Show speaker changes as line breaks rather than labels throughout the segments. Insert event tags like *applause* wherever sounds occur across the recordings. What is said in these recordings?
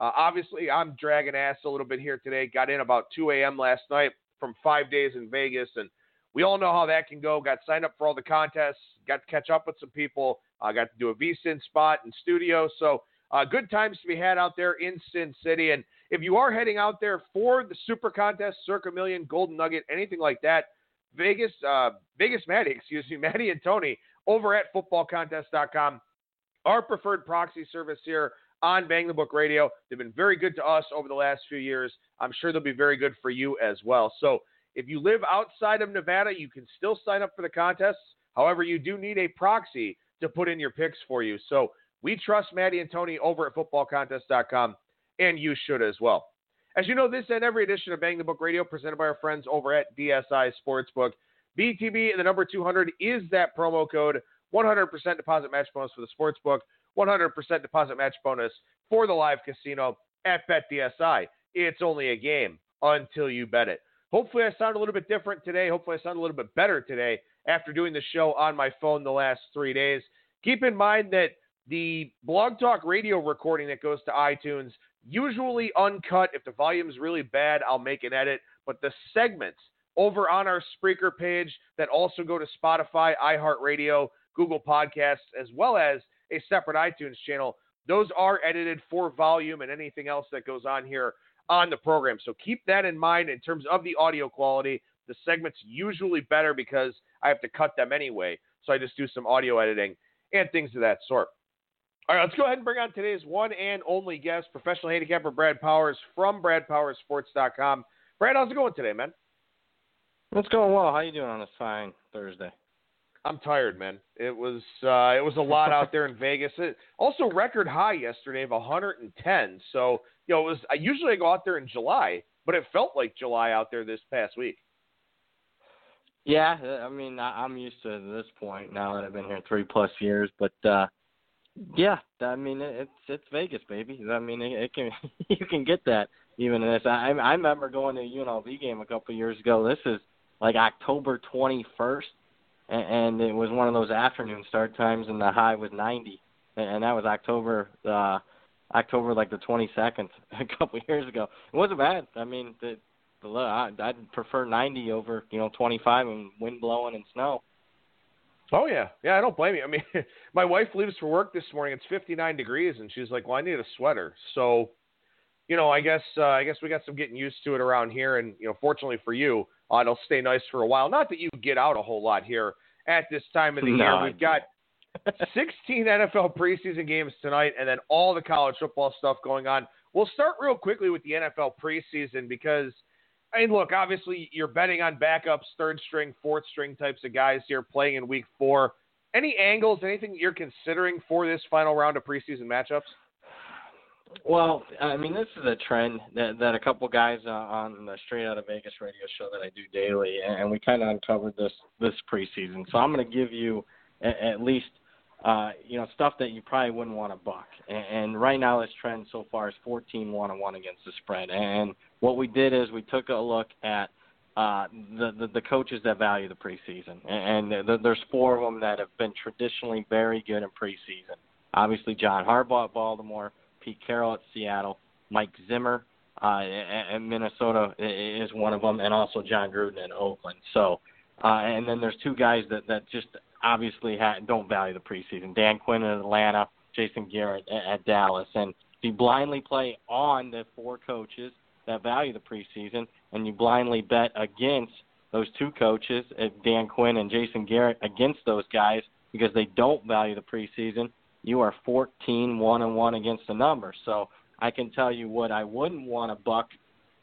Uh, obviously, I'm dragging ass a little bit here today. Got in about 2 a.m. last night from five days in Vegas, and we all know how that can go. Got signed up for all the contests, got to catch up with some people. I uh, got to do a VSIN spot in studio. So, uh, good times to be had out there in Sin City. And if you are heading out there for the Super Contest, Circa Million, Golden Nugget, anything like that, Vegas, uh, Vegas Maddie, *laughs* excuse me, Maddie and Tony over at footballcontest.com, our preferred proxy service here on Bang the Book Radio. They've been very good to us over the last few years. I'm sure they'll be very good for you as well. So if you live outside of Nevada, you can still sign up for the contests. However, you do need a proxy to put in your picks for you. So we trust Maddie and Tony over at footballcontest.com, and you should as well. As you know, this and every edition of Bang the Book Radio presented by our friends over at DSI Sportsbook. BTB the number 200 is that promo code. 100% deposit match bonus for the sportsbook. 100% deposit match bonus for the live casino at BetDSI. It's only a game until you bet it. Hopefully, I sound a little bit different today. Hopefully, I sound a little bit better today after doing the show on my phone the last three days. Keep in mind that the Blog Talk radio recording that goes to iTunes, usually uncut. If the volume is really bad, I'll make an edit. But the segments over on our Spreaker page that also go to Spotify, iHeartRadio, Google Podcasts, as well as a separate iTunes channel. Those are edited for volume and anything else that goes on here on the program. So keep that in mind in terms of the audio quality. The segment's usually better because I have to cut them anyway. So I just do some audio editing and things of that sort. All right, let's go ahead and bring on today's one and only guest, professional handicapper Brad Powers from BradPowersSports.com. Brad, how's it going today, man?
It's going well. How you doing on this fine Thursday?
I'm tired, man. It was uh, it was a lot out there in *laughs* Vegas. It, also, record high yesterday of 110. So you know, it was. I usually go out there in July, but it felt like July out there this past week.
Yeah, I mean, I'm used to this point now that I've been here three plus years. But uh yeah, I mean, it's it's Vegas, baby. I mean, it, it can *laughs* you can get that even in this. I I remember going to a UNLV game a couple of years ago. This is like October 21st and, it was one of those afternoon start times, and the high was 90, and that was October, uh, October like the 22nd, *laughs* a couple of years ago. It wasn't bad. I mean, the, the I, I'd prefer 90 over you know 25 and wind blowing and snow.
Oh yeah, yeah. I don't blame you. I mean, *laughs* my wife leaves for work this morning. It's 59 degrees, and she's like, "Well, I need a sweater." So, you know, I guess uh, I guess we got some getting used to it around here, and you know, fortunately for you, uh, it'll stay nice for a while. Not that you get out a whole lot here at this time of the
no,
year. We've got 16 NFL preseason games tonight, and then all the college football stuff going on. We'll start real quickly with the NFL preseason because, I mean, look, obviously you're betting on backups, third string, fourth string types of guys here playing in week four. Any angles, anything you're considering for this final round of preseason matchups?
Well, I mean, this is a trend that that a couple guys uh, on the Straight Out of Vegas radio show that I do daily, and we kind of uncovered this this preseason. So I'm going to give you at, at least uh, you know stuff that you probably wouldn't want to buck. And, and right now, this trend so far is 14 one and one against the spread. And what we did is we took a look at uh, the, the the coaches that value the preseason, and, and the, there's four of them that have been traditionally very good in preseason. Obviously, John Harbaugh at Baltimore. Pete Carroll at Seattle, Mike Zimmer uh, at Minnesota is one of them, and also Jon Gruden in Oakland. So, uh, and then there's two guys that that just obviously ha- don't value the preseason. Dan Quinn in Atlanta Jason Garrett at, at Dallas. And you blindly play on the four coaches that value the preseason, and you blindly bet against those two coaches, Dan Quinn and Jason Garrett, against those guys because they don't value the preseason, you are 14 one and one against the number. So I can tell you what I wouldn't want to buck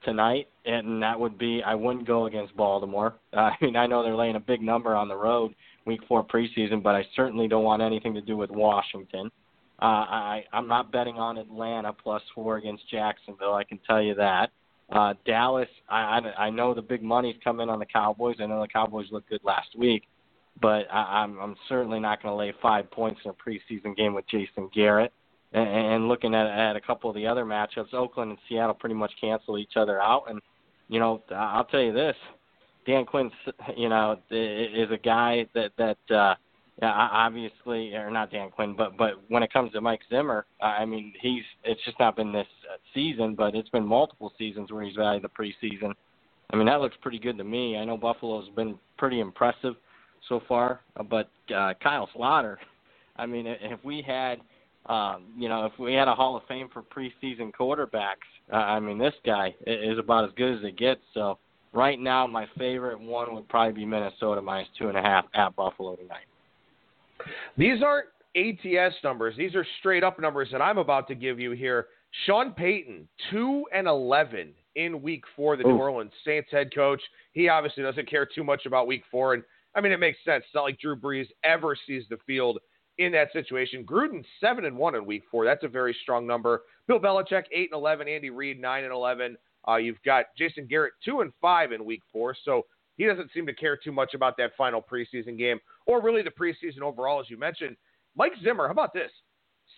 tonight, and that would be I wouldn't go against Baltimore. Uh, *laughs* I mean, I know they're laying a big number on the road week four preseason, but I certainly don't want anything to do with Washington. Uh, I, I'm not betting on Atlanta plus four against Jacksonville. I can tell you that. Uh, Dallas, I, I, I know the big money's coming on the Cowboys. I know the Cowboys looked good last week, but I, I'm, I'm certainly not going to lay five points in a preseason game with Jason Garrett. And, and looking at, at a couple of the other matchups, Oakland and Seattle pretty much cancel each other out. And you know, I'll tell you this: Dan Quinn, you know, is a guy that that uh, obviously, or not Dan Quinn, but but when it comes to Mike Zimmer, I mean, he's it's just not been this uh, season, but it's been multiple seasons where he's valued the preseason. I mean, that looks pretty good to me. I know Buffalo's been pretty impressive so far, but uh, Kyle Sloter, *laughs* I mean, if we had um, you know, if we had a Hall of Fame for preseason quarterbacks, uh, I mean, this guy is about as good as it gets. So right now, my favorite one would probably be Minnesota minus two and a half at Buffalo tonight.
These aren't ATS numbers; these are straight up numbers that I'm about to give you here. Sean Payton, two and eleven in Week Four. The Ooh. New Orleans Saints head coach. He obviously doesn't care too much about Week Four, and I mean, it makes sense. It's not like Drew Brees ever sees the field in that situation. Gruden seven and one in week four. That's a very strong number. Bill Belichick eight and eleven. Andy Reid nine and eleven. Uh, you've got Jason Garrett two and five in week four. So he doesn't seem to care too much about that final preseason game or really the preseason overall, as you mentioned. Mike Zimmer, how about this?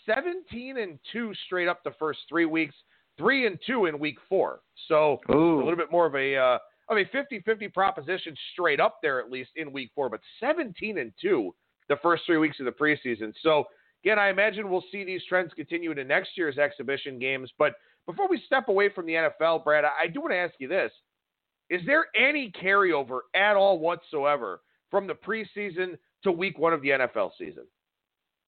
17 and 2 straight up the first three weeks, 3 and 2 in week four. So Ooh. a little bit more of a uh, of mean, 50-50 proposition straight up there at least in week four, but 17 and 2 the first three weeks of the preseason. So, again, I imagine we'll see these trends continue into next year's exhibition games. But before we step away from the NFL, Brad, I do want to ask you this. Is there any carryover at all whatsoever from the preseason to week one of the NFL season?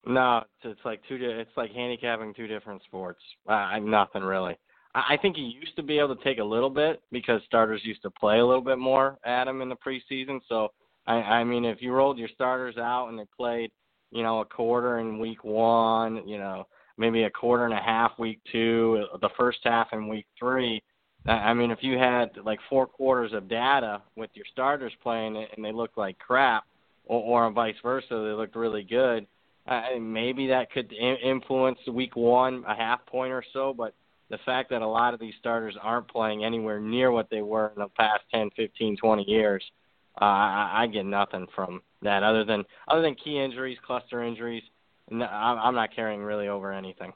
No, it's like two. It's like handicapping two different sports. Uh, nothing really. I think he used to be able to take a little bit because starters used to play a little bit more, Adam, in the preseason. So I, I mean, if you rolled your starters out and they played, you know, a quarter in week one, you know, maybe a quarter and a half week two, the first half in week three. I mean, if you had like four quarters of data with your starters playing it and they looked like crap, or, or vice versa, they looked really good. Uh, maybe that could influence week one a half point or so, but the fact that a lot of these starters aren't playing anywhere near what they were in the past 10, 15, 20 years uh, I, I get nothing from that other than other than key injuries, cluster injuries. No, I'm not carrying really over anything.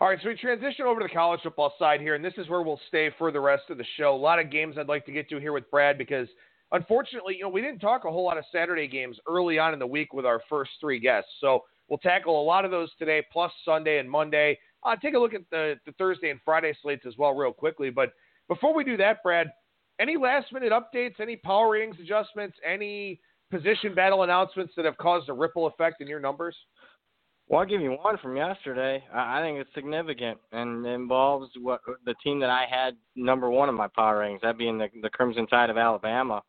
All right, so we transition over to the college football side here, and this is where we'll stay for the rest of the show. A lot of games I'd like to get to here with Brad because, unfortunately, you know, we didn't talk a whole lot of Saturday games early on in the week with our first three guests. So we'll tackle a lot of those today, plus Sunday and Monday. Uh, take a look at the, the Thursday and Friday slates as well, real quickly. But before we do that, Brad, any last minute updates, any power ratings adjustments, any position battle announcements that have caused a ripple effect in your numbers?
Well, I'll give you one from yesterday. I think it's significant and involves what the team that I had number one in my power ratings, that being the, the Crimson Tide of Alabama.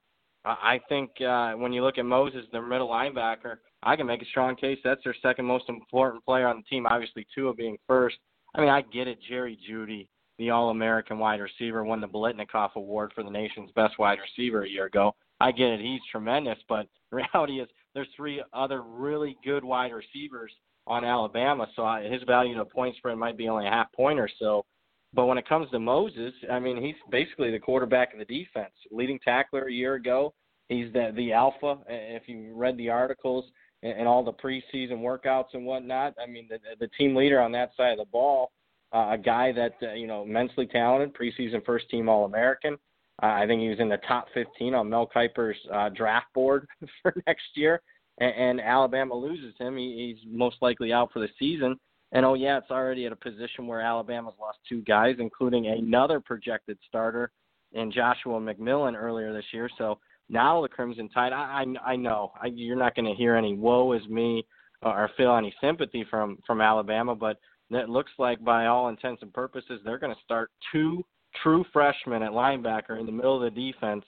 I think uh, when you look at Moses, their middle linebacker, I can make a strong case that's their second most important player on the team. Obviously, Tua being first. I mean, I get it. Jerry Jeudy, the All American wide receiver, won the Biletnikoff Award for the nation's best wide receiver a year ago. I get it, he's tremendous, but *laughs* the reality is there's three other really good wide receivers on Alabama, so his value to a point spread might be only a half point or so. But when it comes to Moses, I mean, he's basically the quarterback of the defense, leading tackler a year ago. He's the the alpha. If you read the articles and all the preseason workouts and whatnot, I mean, the, the team leader on that side of the ball uh, a guy that uh, you know immensely talented, preseason first team All American. Uh, I think he was in the top 15 on Mel Kiper's uh, draft board *laughs* for next year. And, and Alabama loses him. He, he's most likely out for the season. And oh yeah, it's already at a position where Alabama's lost two guys, including another projected starter in Joshua McMillon earlier this year. So now the Crimson Tide, I I, I know I, you're not going to hear any "woe is me." or feel any sympathy from from Alabama, but it looks like by all intents and purposes they're going to start two true freshmen at linebacker in the middle of the defense.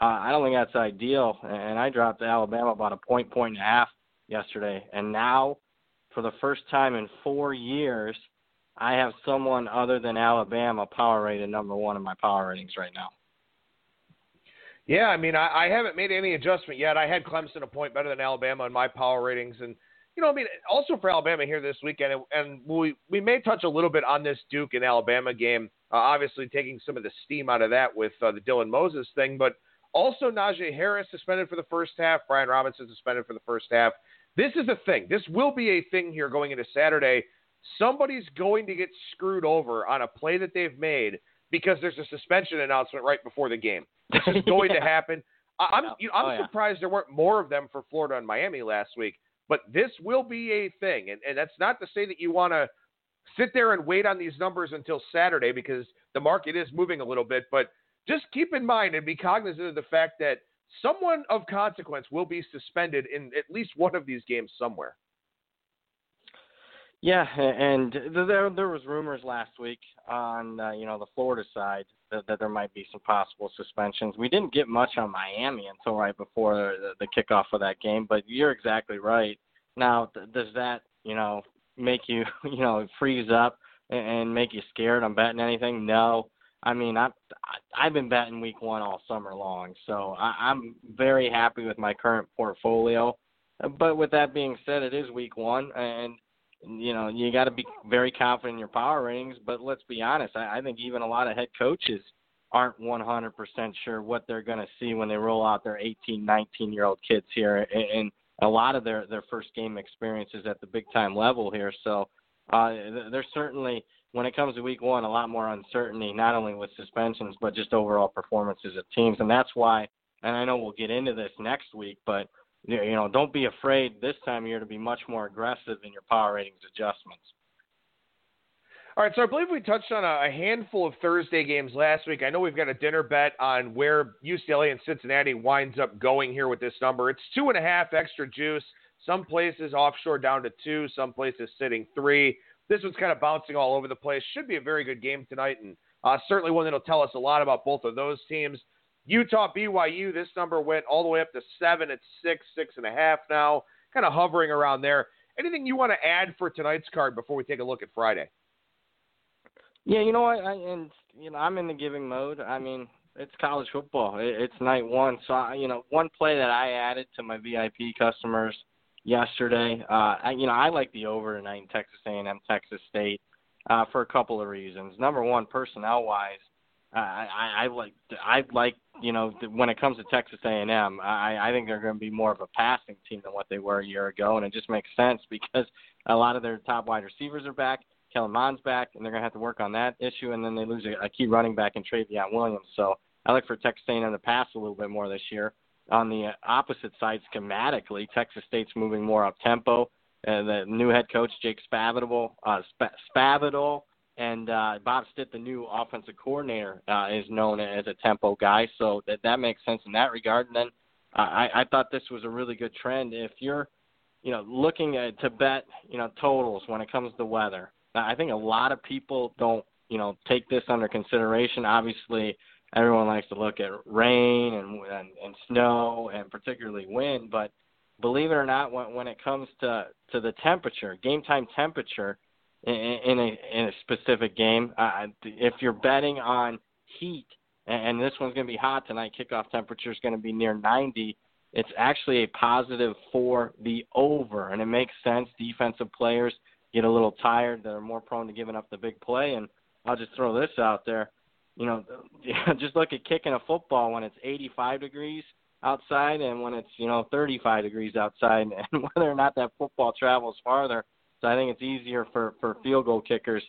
Uh, I don't think that's ideal, and I dropped Alabama about a point, point and a half yesterday, and now for the first time in four years, I have someone other than Alabama power rated number one in my power ratings right now.
Yeah, I mean, I, I haven't made any adjustment yet. I had Clemson a point better than Alabama in my power ratings, and you know, I mean, also for Alabama here this weekend, and, and we we may touch a little bit on this Duke and Alabama game. Uh, obviously, taking some of the steam out of that with uh, the Dylan Moses thing, but also Najee Harris suspended for the first half. Brian Robinson suspended for the first half. This is a thing. This will be a thing here going into Saturday. Somebody's going to get screwed over on a play that they've made because there's a suspension announcement right before the game. This is *laughs* going yeah. to happen. I, am you know, I'm oh, surprised yeah. there weren't more of them for Florida and Miami last week, but this will be a thing, and, and that's not to say that you want to sit there and wait on these numbers until Saturday because the market is moving a little bit. But just keep in mind and be cognizant of the fact that someone of consequence will be suspended in at least one of these games somewhere.
Yeah, and there there was rumors last week on uh, you know the Florida side that, that there might be some possible suspensions. We didn't get much on Miami until right before the, the kickoff of that game, but you're exactly right. Now, th- does that you know make you *laughs* you know freeze up and, and make you scared on betting anything? No. I mean, I've I've been betting week one all summer long, so I, I'm very happy with my current portfolio. But with that being said, it is week one, and you know, you got to be very confident in your power ratings. But let's be honest, I, I think even a lot of head coaches aren't 100% sure what they're going to see when they roll out their 18, 19 year old kids here, and, and a lot of their their first game experiences at the big time level here. So uh, there's certainly when it comes to week one a lot more uncertainty, not only with suspensions but just overall performances of teams, and that's why. And I know we'll get into this next week, but you know, don't be afraid this time of year to be much more aggressive in your power ratings adjustments.
All right, so I believe we touched on a, handful of Thursday games last week. I know we've got a dinner bet on where UCLA and Cincinnati winds up going here with this number. It's two and a half extra juice. Some places offshore down to two, some places sitting three. This one's kind of bouncing all over the place. Should be a very good game tonight, and uh, certainly one that'll tell us a lot about both of those teams. Utah BYU, this number went all the way up to seven. It's six, six and a half now, kind of hovering around there. Anything you want to add for tonight's card before we take a look at Friday?
Yeah, you know what, I, and you know I'm in the giving mode. I mean, it's college football. It, it's night one, so I, you know one play that I added to my VIP customers yesterday. Uh, I, you know I like the over tonight in Texas A&M, Texas State, uh, for a couple of reasons. Number one, personnel wise, I, I, I like I like you know when it comes to Texas A&M, I, I think they're going to be more of a passing team than what they were a year ago, and it just makes sense because a lot of their top wide receivers are back. Kellen Mond's back, and they're going to have to work on that issue, and then they lose a, a key running back in Trayveon Williams. So I look for Texas A&M to pass a little bit more this year. On the opposite side, schematically, Texas State's moving more up tempo. Uh, the new head coach Jake Spavital, uh, Sp- Spavital and uh, Bob Stitt, the new offensive coordinator, uh, is known as a tempo guy, so that that makes sense in that regard. And then uh, I, I thought this was a really good trend. If you're, you know, looking at, to bet, you know, totals when it comes to weather, I think a lot of people don't, you know, take this under consideration. Obviously, everyone likes to look at rain and and, and snow and particularly wind, but believe it or not, when when it comes to to the temperature, game time temperature in, a in a specific game. Uh, if you're betting on heat, and this one's going to be hot tonight, kickoff temperature is going to be near 90. It's actually a positive for the over, and it makes sense. Defensive players get a little tired; they're more prone to giving up the big play. And I'll just throw this out there. You know, *laughs* just look at kicking a football when it's 85 degrees outside and when it's you know 35 degrees outside, *laughs* and whether or not that football travels farther so I think it's easier for for field goal kickers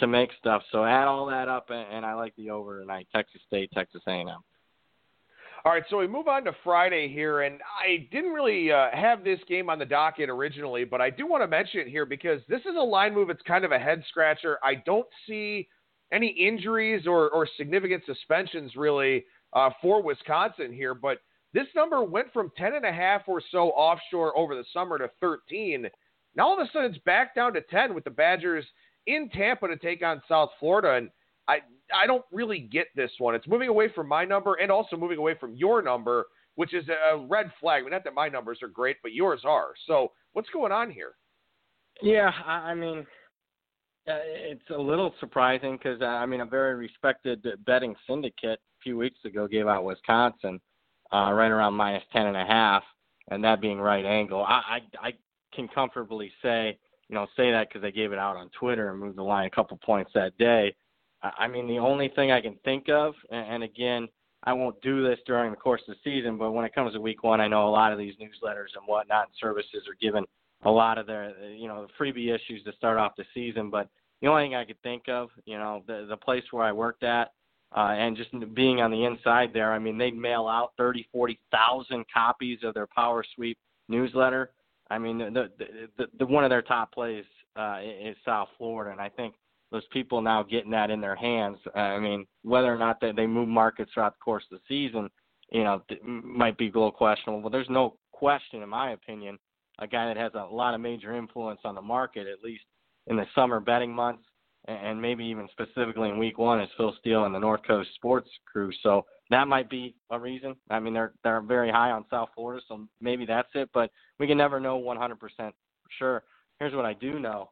to make stuff. So add all that up, and, and I like the over tonight. Texas State, Texas A&M.
All right, so we move on to Friday here, and I didn't really uh, have this game on the docket originally, but I do want to mention it here because this is a line move. It's kind of a head scratcher. I don't see any injuries or, or significant suspensions really uh, for Wisconsin here, but This number went from 10 and a half or so offshore over the summer to 13. Now all of a sudden it's back down to 10 with the Badgers in Tampa to take on South Florida. And I, I don't really get this one. It's moving away from my number and also moving away from your number, which is a red flag. I mean, not that my numbers are great, but yours are. So what's going on here?
Yeah, I mean, uh, it's a little surprising because uh, I mean a very respected betting syndicate a few weeks ago gave out Wisconsin uh, right around minus ten and a half, and that being right angle. I I, I can comfortably say you know say that because they gave it out on Twitter and moved the line a couple points that day. I mean the only thing I can think of, and, again I won't do this during the course of the season, but when it comes to week one, I know a lot of these newsletters and whatnot services are given a lot of their you know the freebie issues to start off the season. But the only thing I could think of, you know, the the place where I worked at, uh, and just being on the inside there, I mean, they'd mail out thirty, forty thousand copies of their Power Sweep newsletter. I mean, the the, the, the one of their top plays uh, is South Florida, and I think those people now getting that in their hands. Uh, I mean, whether or not they, they move markets throughout the course of the season, you know, might be a little questionable. But there's no question, in my opinion, a guy that has a lot of major influence on the market, at least in the summer betting months, and maybe even specifically in week one, is Phil Steele and the North Coast Sports Crew. So that might be a reason. I mean, they're they're very high on South Florida, so maybe that's it. But we can never know 100% for sure. Here's what I do know: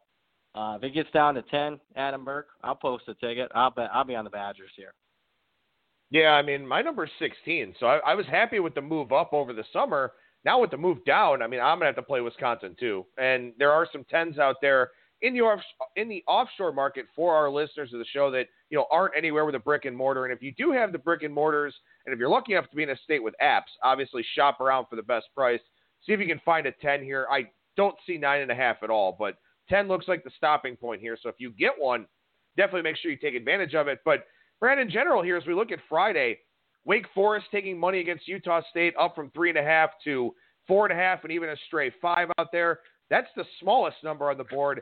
uh, if it gets down to 10, Adam Burke, I'll post a ticket. I'll bet I'll be on the Badgers here.
Yeah, I mean, my number's 16, so I, I was happy with the move up over the summer. Now with the move down, I mean, I'm gonna have to play Wisconsin too, and there are some tens out there in the off, in the offshore market for our listeners of the show that you know aren't anywhere with a brick and mortar. And if you do have the brick and mortars, and if you're lucky enough to be in a state with apps, obviously shop around for the best price. See if you can find a ten here. I don't see nine and a half at all, but ten looks like the stopping point here. So if you get one, definitely make sure you take advantage of it. But Brad, in general, here as we look at Friday, Wake Forest taking money against Utah State up from three and a half to four and a half, and even a stray five out there. That's the smallest number on the board.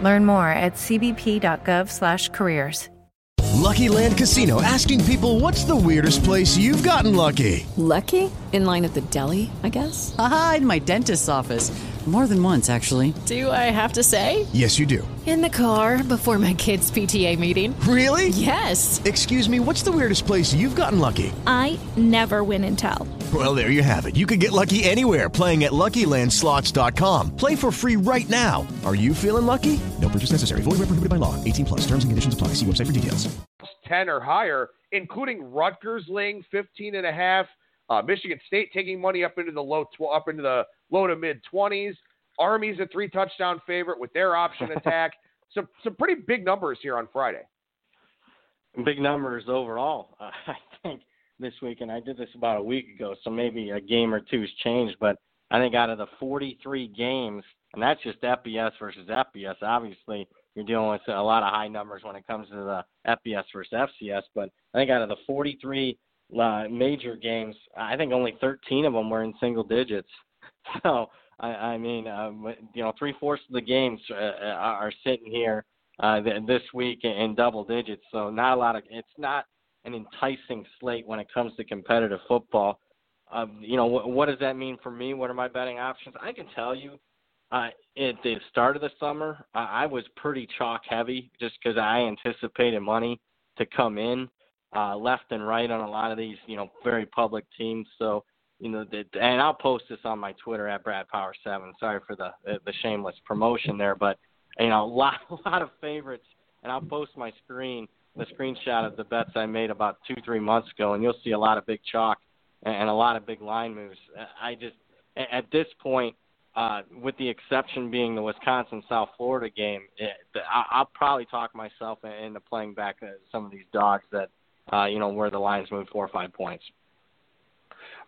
Learn more at cbp.gov/careers.
Lucky Land Casino asking people, "What's the weirdest place you've gotten lucky?"
Lucky in line at the deli, I guess.
Aha, in my dentist's office. More than once, actually.
Do I have to say?
Yes, you do.
In the car before my kids' PTA meeting.
Really?
Yes.
Excuse me, what's the weirdest place you've gotten lucky?
I never win and tell.
Well, there you have it. You can get lucky anywhere playing at LuckyLandSlots.com. Play for free right now. Are you feeling lucky? No purchase necessary. Void where prohibited by law. 18 plus. Terms and conditions apply. See website for details.
10 or higher, including Rutgers laying 15 and a half. Uh, Michigan State taking money up into the low tw- up into the low to mid 20s. Army's a three touchdown favorite with their option *laughs* attack. some some pretty big numbers here on Friday.
Big numbers overall, uh, *laughs* I think this week, and I did this about a week ago, so maybe a game or two's changed. But I think out of the 43 games, and that's just FBS versus FBS. Obviously, you're dealing with a lot of high numbers when it comes to the FBS versus FCS. But I think out of the 43 uh, major games, I think only 13 of them were in single digits. *laughs* So I, I mean, um, you know, three fourths of the games uh, are sitting here uh, this week in double digits. So not a lot of. It's not an enticing slate when it comes to competitive football. Um, you know, what, what does that mean for me? What are my betting options? I can tell you, uh, at the start of the summer, uh, I was pretty chalk heavy just because I anticipated money to come in uh, left and right on a lot of these, you know, very public teams. So, you know, the, and I'll post this on my Twitter at Brad Power Seven. Sorry for the the shameless promotion there, but you know, *laughs* a lot a lot of favorites, and I'll post my screen the screenshot of the bets I made about two three months ago, and you'll see a lot of big chalk and a lot of big line moves. I just at this point, uh, with the exception being the Wisconsin South Florida game, it, I'll probably talk myself into playing back some of these dogs that uh, you know where the lines move four or five points.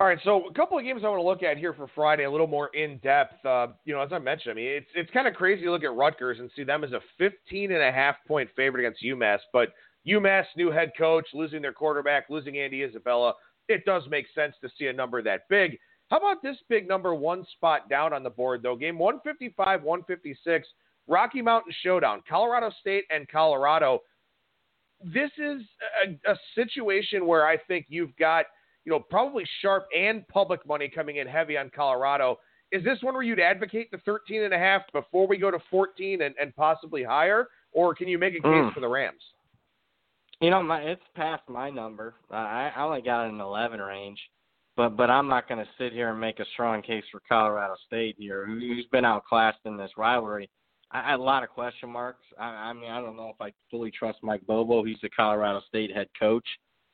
All right, so a couple of games I want to look at here for Friday, a little more in depth. Uh, you know, as I mentioned, I mean, it's it's kind of crazy to look at Rutgers and see them as a 15 and a half point favorite against UMass, but UMass new head coach losing their quarterback, losing Andy Isabella, it does make sense to see a number that big. How about this big number one spot down on the board though? Game 155, 156, Rocky Mountain Showdown, Colorado State and Colorado. This is a, a situation where I think you've got you know, probably sharp and public money coming in heavy on Colorado. Is this one where you'd advocate the 13 and a half before we go to 14 and, and possibly higher, or can you make a case mm. for the Rams?
You know, my it's past my number. Uh, I, I only got an 11 range, but but I'm not going to sit here and make a strong case for Colorado State here, who's been outclassed in this rivalry. A lot of question marks. I, I mean, I don't know if I fully trust Mike Bobo. He's the Colorado State head coach.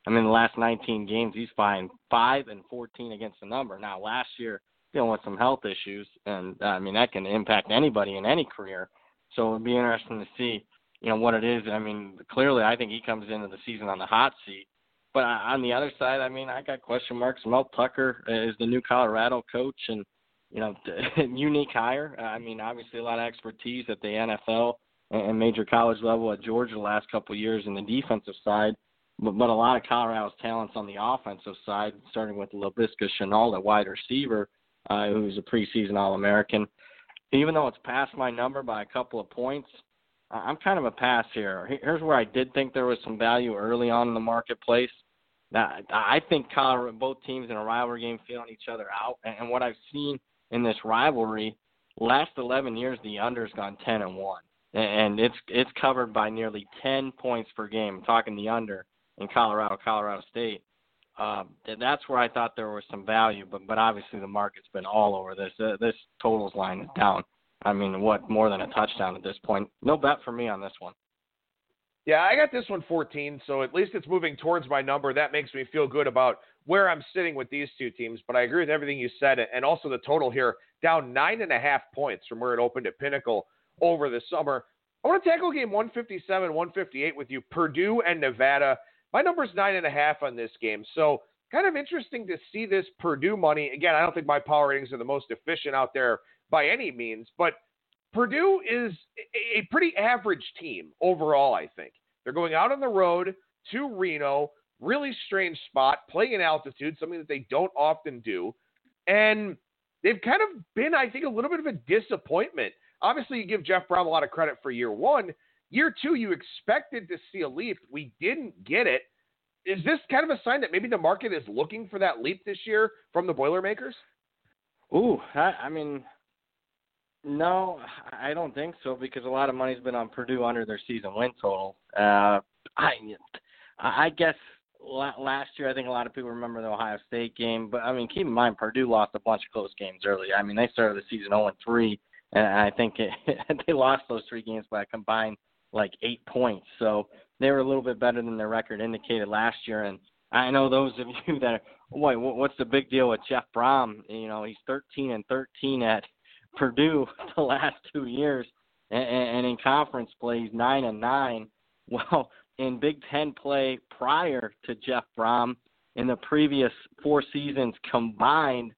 I mean, the last 19 games, he's fine five and 14 against the number. Now, last year, dealing with some health issues, and I mean that can impact anybody in any career. So it'd be interesting to see, you know, what it is. I mean, clearly, I think he comes into the season on the hot seat. But uh, on the other side, I mean, I got question marks. Mel Tucker is the new Colorado coach, and you know, *laughs* unique hire. I mean, obviously a lot of expertise at the NFL and major college level at Georgia the last couple of years in the defensive side but, but a lot of Colorado's talents on the offensive side, starting with Laviska Shenault at wide receiver, uh, who's a preseason All American. Even though it's past my number by a couple of points, I'm kind of a pass here. Here's where I did think there was some value early on in the marketplace. Now, I think Colorado, both teams in a rivalry game feeling each other out. And what I've seen in this rivalry, last 11 years, the under's gone 10 and 1. And it's it's covered by nearly 10 points per game. I'm talking the under in Colorado, Colorado State. Um, that's where I thought there was some value, but but obviously the market's been all over this. Uh, this totals line is down. I mean, what more than a touchdown at this point? No bet for me on this one.
Yeah, I got this one 14, so at least it's moving towards my number. That makes me feel good about where I'm sitting with these two teams. But I agree with everything you said, and also the total here down nine and a half points from where it opened at Pinnacle over the summer. I want to tackle game 157, 158 with you. Purdue and Nevada. My number's nine and a half on this game. So kind of interesting to see this Purdue money. Again, I don't think my power ratings are the most efficient out there by any means, but Purdue is a pretty average team overall, I think. They're going out on the road to Reno, really strange spot, playing in altitude, something that they don't often do. And they've kind of been, I think, a little bit of a disappointment. Obviously, you give Jeff Brohm a lot of credit for year one, Year two, you expected to see a leap. We didn't get it. Is this kind of a sign that maybe the market is looking for that leap this year from the Boilermakers?
Ooh, I, I mean, no, I don't think so because a lot of money's been on Purdue under their season win total. Uh, I, I guess last year I think a lot of people remember the Ohio State game, but I mean, keep in mind Purdue lost a bunch of close games early. I mean, they started the season 0 3, and I think it, *laughs* they lost those three games by a combined like eight points. So they were a little bit better than their record indicated last year. And I know those of you that are, boy, what's the big deal with Jeff Brohm? You know, he's 13 and 13 at Purdue *laughs* the last two years, and, and in conference play he's nine and nine. *laughs* Well, in Big Ten play prior to Jeff Brohm, in the previous four seasons combined,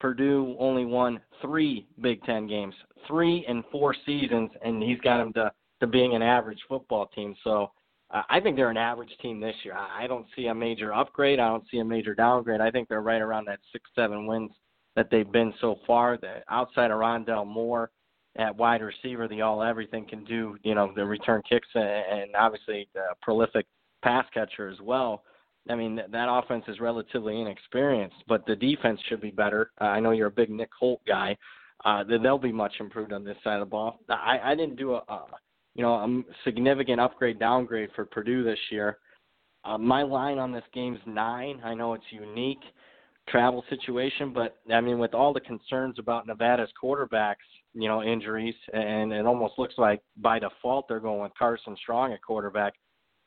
Purdue only won three Big Ten games, three and four seasons, and he's got them to to being an average football team. So uh, I think they're an average team this year. I don't see a major upgrade. I don't see a major downgrade. I think they're right around that six, seven wins that they've been so far. The, outside of Rondale Moore at wide receiver, the all everything can do. You know, the return kicks and, obviously the prolific pass catcher as well. I mean, that, that offense is relatively inexperienced, but the defense should be better. Uh, I know you're a big Nick Holt guy. Uh, they'll be much improved on this side of the ball. I, I didn't do a, a you know, a significant upgrade downgrade for Purdue this year. Uh, my line on this game's nine. I know it's unique travel situation, but I mean, with all the concerns about Nevada's quarterbacks, you know, injuries, and it almost looks like by default they're going with Carson Strong at quarterback.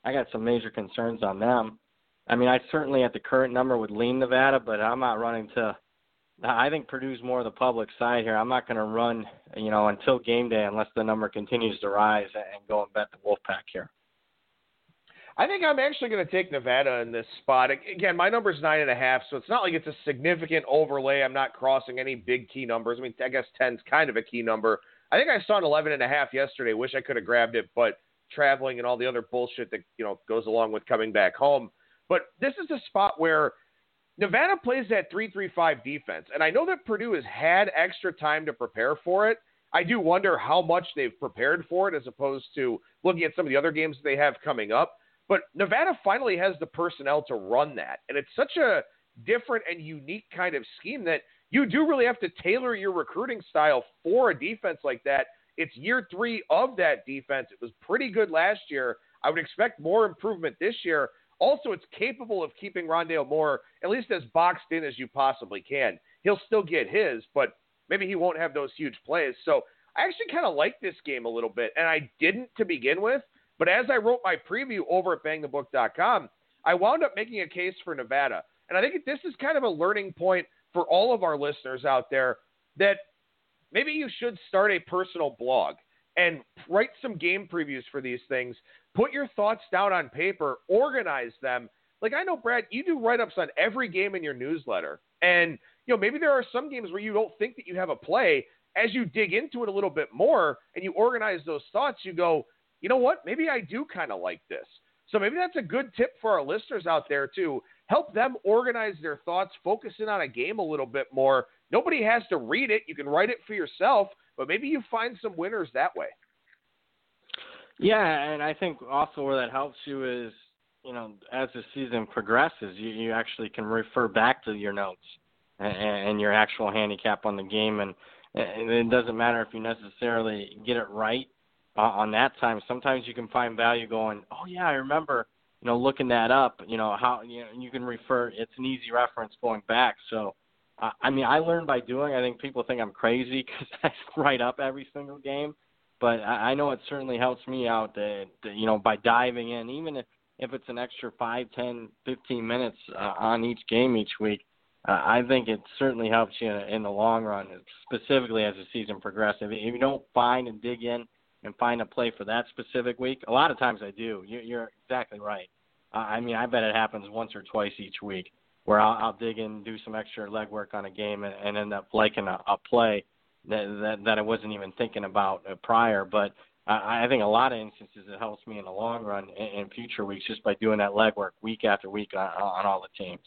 I got some major concerns on them. I mean, I certainly at the current number would lean Nevada, but I'm not running to I think Purdue's more of the public side here. I'm not going to run, you know, until game day unless the number continues to rise and go and bet the Wolfpack here.
I think I'm actually going to take Nevada in this spot. Again, my number is nine and a half, so it's not like it's a significant overlay. I'm not crossing any big key numbers. I mean, I guess 10's kind of a key number. I think I saw an 11 and a half yesterday. Wish I could have grabbed it, but traveling and all the other bullshit that you know goes along with coming back home. But this is a spot where Nevada plays that 3-3-5 defense, and I know that Purdue has had extra time to prepare for it. I do wonder how much they've prepared for it as opposed to looking at some of the other games they have coming up. But Nevada finally has the personnel to run that. And it's such a different and unique kind of scheme that you do really have to tailor your recruiting style for a defense like that. It's year three of that defense. It was pretty good last year. I would expect more improvement this year. Also, it's capable of keeping Rondale Moore at least as boxed in as you possibly can. He'll still get his, but maybe he won't have those huge plays. So I actually kind of like this game a little bit, and I didn't to begin with. But as I wrote my preview over at bangthebook.com, I wound up making a case for Nevada. And I think this is kind of a learning point for all of our listeners out there that maybe you should start a personal blog and write some game previews for these things. Put your thoughts down on paper, organize them. Like I know, Brad, you do write ups on every game in your newsletter. And, you know, maybe there are some games where you don't think that you have a play. As you dig into it a little bit more and you organize those thoughts, you go, you know what? Maybe I do kind of like this. So maybe that's a good tip for our listeners out there to help them organize their thoughts, focus in on a game a little bit more. Nobody has to read it. You can write it for yourself, but maybe you find some winners that way.
Yeah, and I think also where that helps you is, you know, as the season progresses, you, you actually can refer back to your notes and, and your actual handicap on the game, and, and it doesn't matter if you necessarily get it right uh, on that time. Sometimes you can find value going, oh yeah, I remember, you know, looking that up. You know how you know you can refer. It's an easy reference going back. So, uh, I mean, I learned by doing. I think people think I'm crazy *laughs* because I write up every single game, but I, I know it certainly helps me out. That, that you know by diving in, even if if it's an extra five, ten, fifteen minutes uh, on each game each week. Uh, I think it certainly helps you in the long run, specifically as the season progresses. If you don't find and dig in and find a play for that specific week. A lot of times I do. You're exactly right. I mean, I bet it happens once or twice each week where I'll, I'll dig in, do some extra legwork on a game, and, and end up liking a, a play that, that that I wasn't even thinking about uh, prior. But I, I think a lot of instances it helps me in the long run in, in future weeks just by doing that legwork week after week on, on all the teams.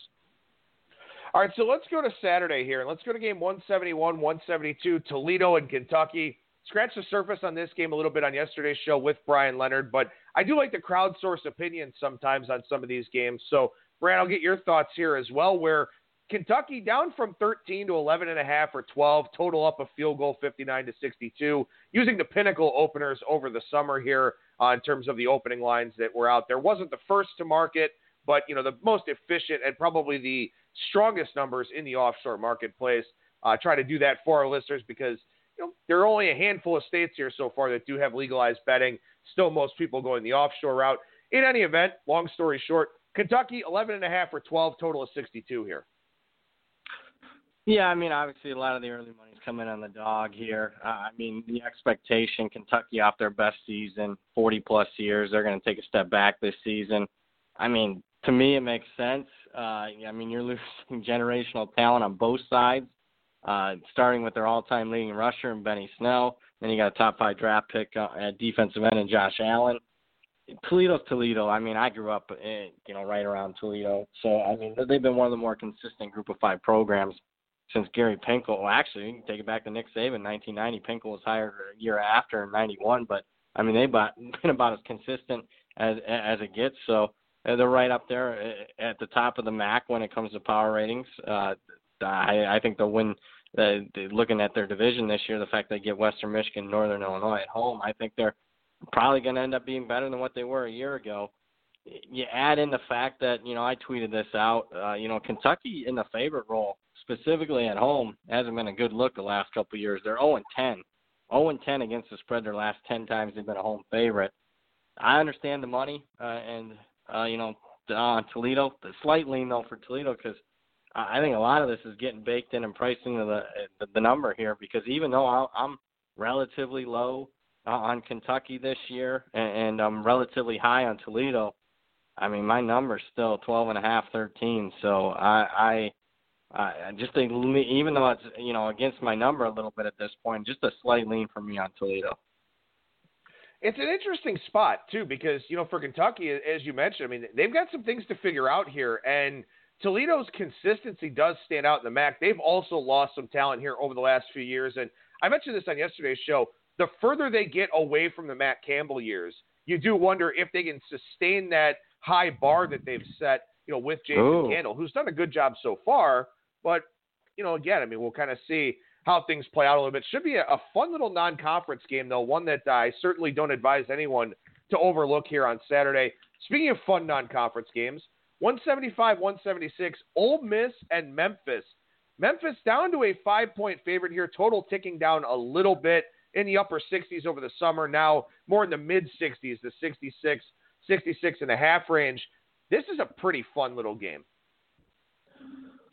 All right, so let's go to Saturday here, let's go to game 171, 172, Toledo and Kentucky scratched the surface on this game a little bit on yesterday's show with Brian Leonard, but I do like the crowdsource opinions sometimes on some of these games. So, Brad, I'll get your thoughts here as well. Where Kentucky down from 13 to 11 and a half or 12, total up a field goal 59 to 62, using the pinnacle openers over the summer here uh, in terms of the opening lines that were out there. Wasn't the first to market, but you know the most efficient and probably the strongest numbers in the offshore marketplace. Uh, try to do that for our listeners because you know, there are only a handful of states here so far that do have legalized betting. Still, most people going the offshore route. In any event, long story short, Kentucky 11 and a half or 12, total of 62 here.
Yeah, I mean, obviously a lot of the early money's coming on the dog here. Uh, I mean, the expectation Kentucky off their best season, 40 plus years, they're going to take a step back this season. I mean, to me, it makes sense. Uh, I mean, you're *laughs* losing generational talent on both sides uh, starting with their all-time leading rusher and Benny Snell. Then you got a top five draft pick uh, at defensive end and Josh Allen. Toledo's Toledo. I mean, I grew up, in, you know, right around Toledo. So I mean, they've been one of the more consistent Group of Five programs since Gary Pinkel. Well, actually, you can take it back to Nick Saban, 1990. Pinkel was hired a year after in '91, but I mean, they've *laughs* been about as consistent as as it gets. So uh, they're right up there uh, at the top of the MAC when it comes to power ratings. Uh, I, I think they'll win. Uh, looking at their division this year, the fact they get Western Michigan, Northern Illinois at home, I think they're probably going to end up being better than what they were a year ago. You add in the fact that you know I tweeted this out. Uh, you know Kentucky in the favorite role, specifically at home, hasn't been a good look the last couple of years. They're 0 and 10, 0 and 10 against the spread. Their last 10 times they've been a home favorite. I understand the money, uh, and uh, you know uh, Toledo, the slight lean though for Toledo because I think a lot of this is getting baked in and priced into the the, number here because even though I'm relatively low uh, on Kentucky this year and, I'm relatively high on Toledo, I mean, my number's still twelve and a half, thirteen. So I, I, I just a, even though it's you know against my number a little bit at this point, just a slight lean for me on Toledo.
It's an interesting spot too because you know for Kentucky, as you mentioned, I mean they've got some things to figure out here, and Toledo's consistency does stand out in the MAC. They've also lost some talent here over the last few years, and I mentioned this on yesterday's show. The further they get away from the Matt Campbell years, you do wonder if they can sustain that high bar that they've set, you know, with Jason
Ooh.
Candle, who's done a good job so far. But, you know, again, I mean, we'll kind of see how things play out a little bit. Should be a, a fun little non conference game, though, one that I certainly don't advise anyone to overlook here on Saturday. Speaking of fun non conference games, 175 176, Ole Miss and Memphis. Memphis down to a five point favorite here, total ticking down a little bit in the upper 60s over the summer, now more in the mid 60s, the 66, 66 and a half range. This is a pretty fun little game.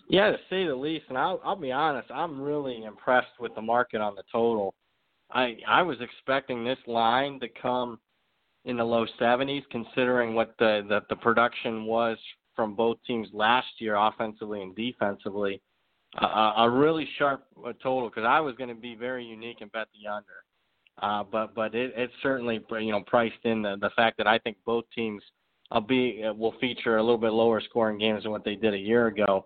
Yeah, to say the least, and I'll, I'll be honest, I'm really impressed with the market on the total. I I was expecting this line to come in the low 70s, considering what the the, the production was from both teams last year, offensively and defensively. Uh, a really sharp uh, total because I was going to be very unique and bet the under. Uh, but but it, it's certainly you know priced in the the fact that I think both teams will be will feature a little bit lower scoring games than what they did a year ago.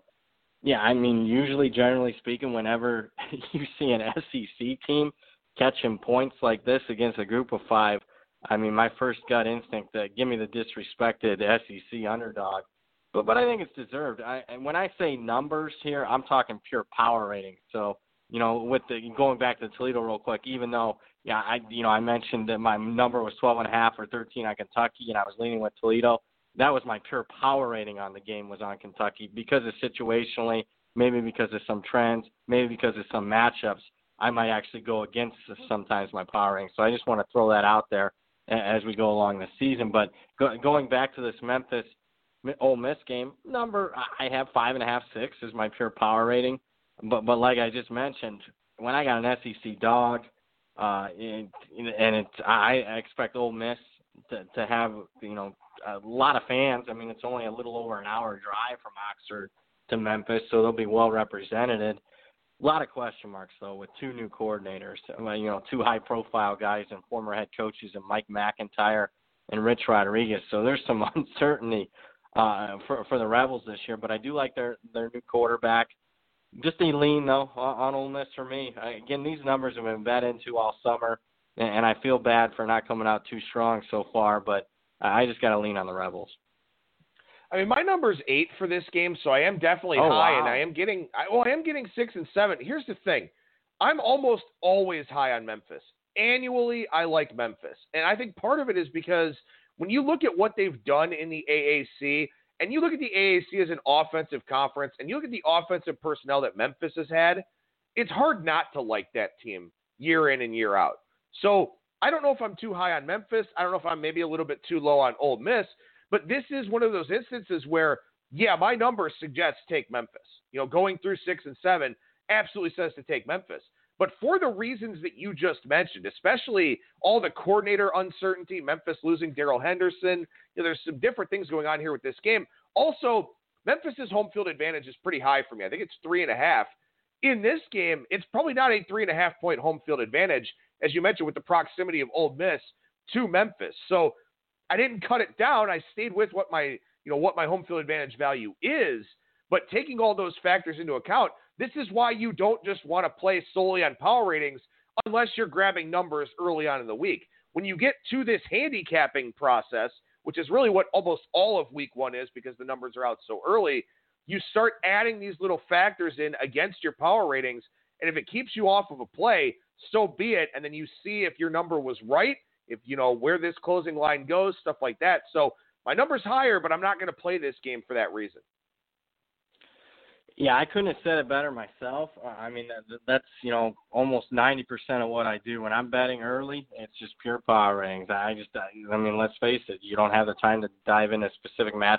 Yeah, I mean, usually, generally speaking, whenever *laughs* you see an SEC team catching points like this against a group of five, I mean, my first gut instinct that give me the disrespected SEC underdog. But but I think it's deserved. I and when I say numbers here, I'm talking pure power rating. So you know, with the going back to Toledo real quick, even though yeah, I you know I mentioned that my number was 12 and a half or 13 on Kentucky, and I was leaning with Toledo. That was my pure power rating on the game was on Kentucky because of situationally, maybe because of some trends, maybe because of some matchups. I might actually go against sometimes my power rating. So I just want to throw that out there as we go along the season. But go, going back to this Memphis Ole Miss game number, I have five and a half, six is my pure power rating. But but like I just mentioned, when I got an SEC dog, uh, and, and it's I expect Ole Miss to to have you know a lot of fans. I mean, it's only a little over an hour drive from Oxford to Memphis, so they'll be well represented. A lot of question marks though with two new coordinators, you know, two high profile guys and former head coaches and Mike MacIntyre and Rich Rodriguez. So there's some *laughs* uncertainty uh, for for the Rebels this year. But I do like their their new quarterback. Just a lean though on Ole Miss for me. I, again, these numbers have been bet into all summer, and I feel bad for not coming out too strong so far. But I just got to lean on the Rebels.
I mean, my number is eight for this game, so I am definitely
oh,
high,
wow.
and I am getting. I, well, I am getting six and seven. Here's the thing: I'm almost always high on Memphis. Annually, I like Memphis, and I think part of it is because when you look at what they've done in the AAC, and you look at the AAC as an offensive conference, and you look at the offensive personnel that Memphis has had, it's hard not to like that team year in and year out. So I don't know if I'm too high on Memphis. I don't know if I'm maybe a little bit too low on Ole Miss, but this is one of those instances where, yeah, my number suggests take Memphis. You know, going through six and seven absolutely says to take Memphis. But for the reasons that you just mentioned, especially all the coordinator uncertainty, Memphis losing Darrell Henderson, you know, there's some different things going on here with this game. Also, Memphis's home field advantage is pretty high for me. I think it's three and a half. In this game, it's probably not a three and a half point home field advantage, as you mentioned, with the proximity of Ole Miss to Memphis. So I didn't cut it down. I stayed with what my you know what my home field advantage value is. But taking all those factors into account, this is why you don't just want to play solely on power ratings unless you're grabbing numbers early on in the week. When you get to this handicapping process, which is really what almost all of week one is because the numbers are out so early, you start adding these little factors in against your power ratings. And if it keeps you off of a play, so be it. And then you see if your number was right, if you know where this closing line goes, stuff like that. So my number's higher, but I'm not going to play this game for that reason.
Yeah, I couldn't have said it better myself. Uh, I mean, that's you know almost ninety percent of what I do when I'm betting early. It's just pure power ratings. I just, I mean, let's face it, you don't have the time to dive into specific matchups.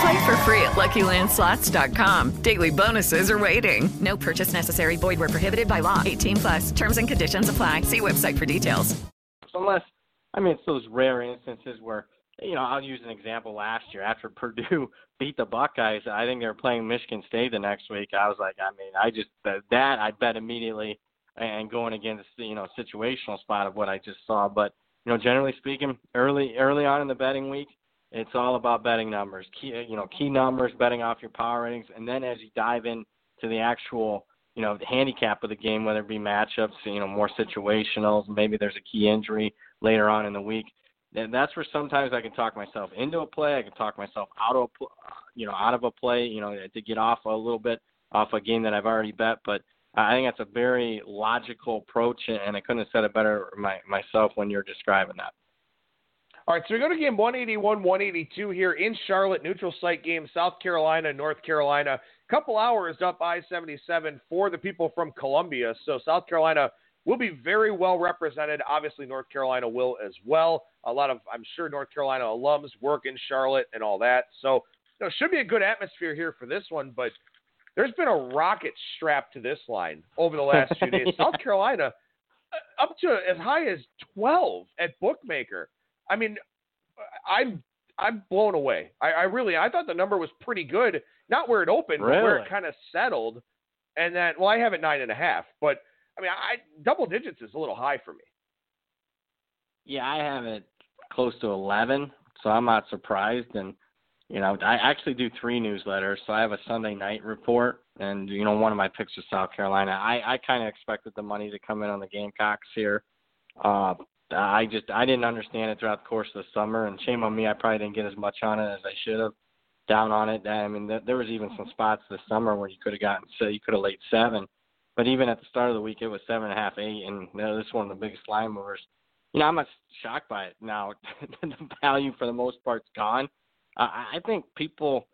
Play for free at LuckyLandSlots.com. Daily bonuses are waiting. No purchase necessary. Void where prohibited by law. 18 plus. Terms and conditions apply. See website for details.
Unless, I mean, it's those rare instances where, you know, I'll use an example last year after *laughs* Purdue beat the Buckeyes. I think they were playing Michigan State the next week. I was like, I mean, I just that I bet immediately and going against you know situational spot of what I just saw. But you know, generally speaking, early early on in the betting week, it's all about betting numbers, key you know key numbers, betting off your power ratings, and then as you dive in to the actual you know the handicap of the game, whether it be matchups, you know more situationals, maybe there's a key injury later on in the week. And that's where sometimes I can talk myself into a play. I can talk myself out of you know out of a play, you know, to get off a little bit off a game that I've already bet. But I think that's a very logical approach, and I couldn't have said it better my, myself when you're describing that.
All right, so we go to game 181, 182 here in Charlotte, neutral site game, South Carolina, North Carolina. Couple hours up I 77 for the people from Columbia. So South Carolina will be very well represented. Obviously, North Carolina will as well. A lot of, I'm sure, North Carolina alums work in Charlotte and all that. So, you know, should be a good atmosphere here for this one. But there's been a rocket strapped to this line over the last few days. *laughs* South Carolina uh, up to as high as 12 at bookmaker. I mean, I'm I'm blown away. I, I really I thought the number was pretty good. Not where it opened,
really?
but where it kind of settled. And then, well, I have it nine and a half, but I mean, I double digits is a little high for me.
Yeah, I have it close to 11, so I'm not surprised. And you know, I actually do three newsletters. So I have a Sunday night report, and you know, one of my picks is South Carolina. I I kind of expected the money to come in on the Gamecocks here. Uh, I just I didn't understand it throughout the course of the summer, and shame on me. I probably didn't get as much on it as I should have. Down on it. I mean, there was even some spots this summer where you could have gotten so you could have laid seven, but even at the start of the week, it was seven and a half, eight, and you know, this is one of the biggest line movers. You know, I'm not shocked by it now. *laughs* the value for the most part's gone. Uh, I think people,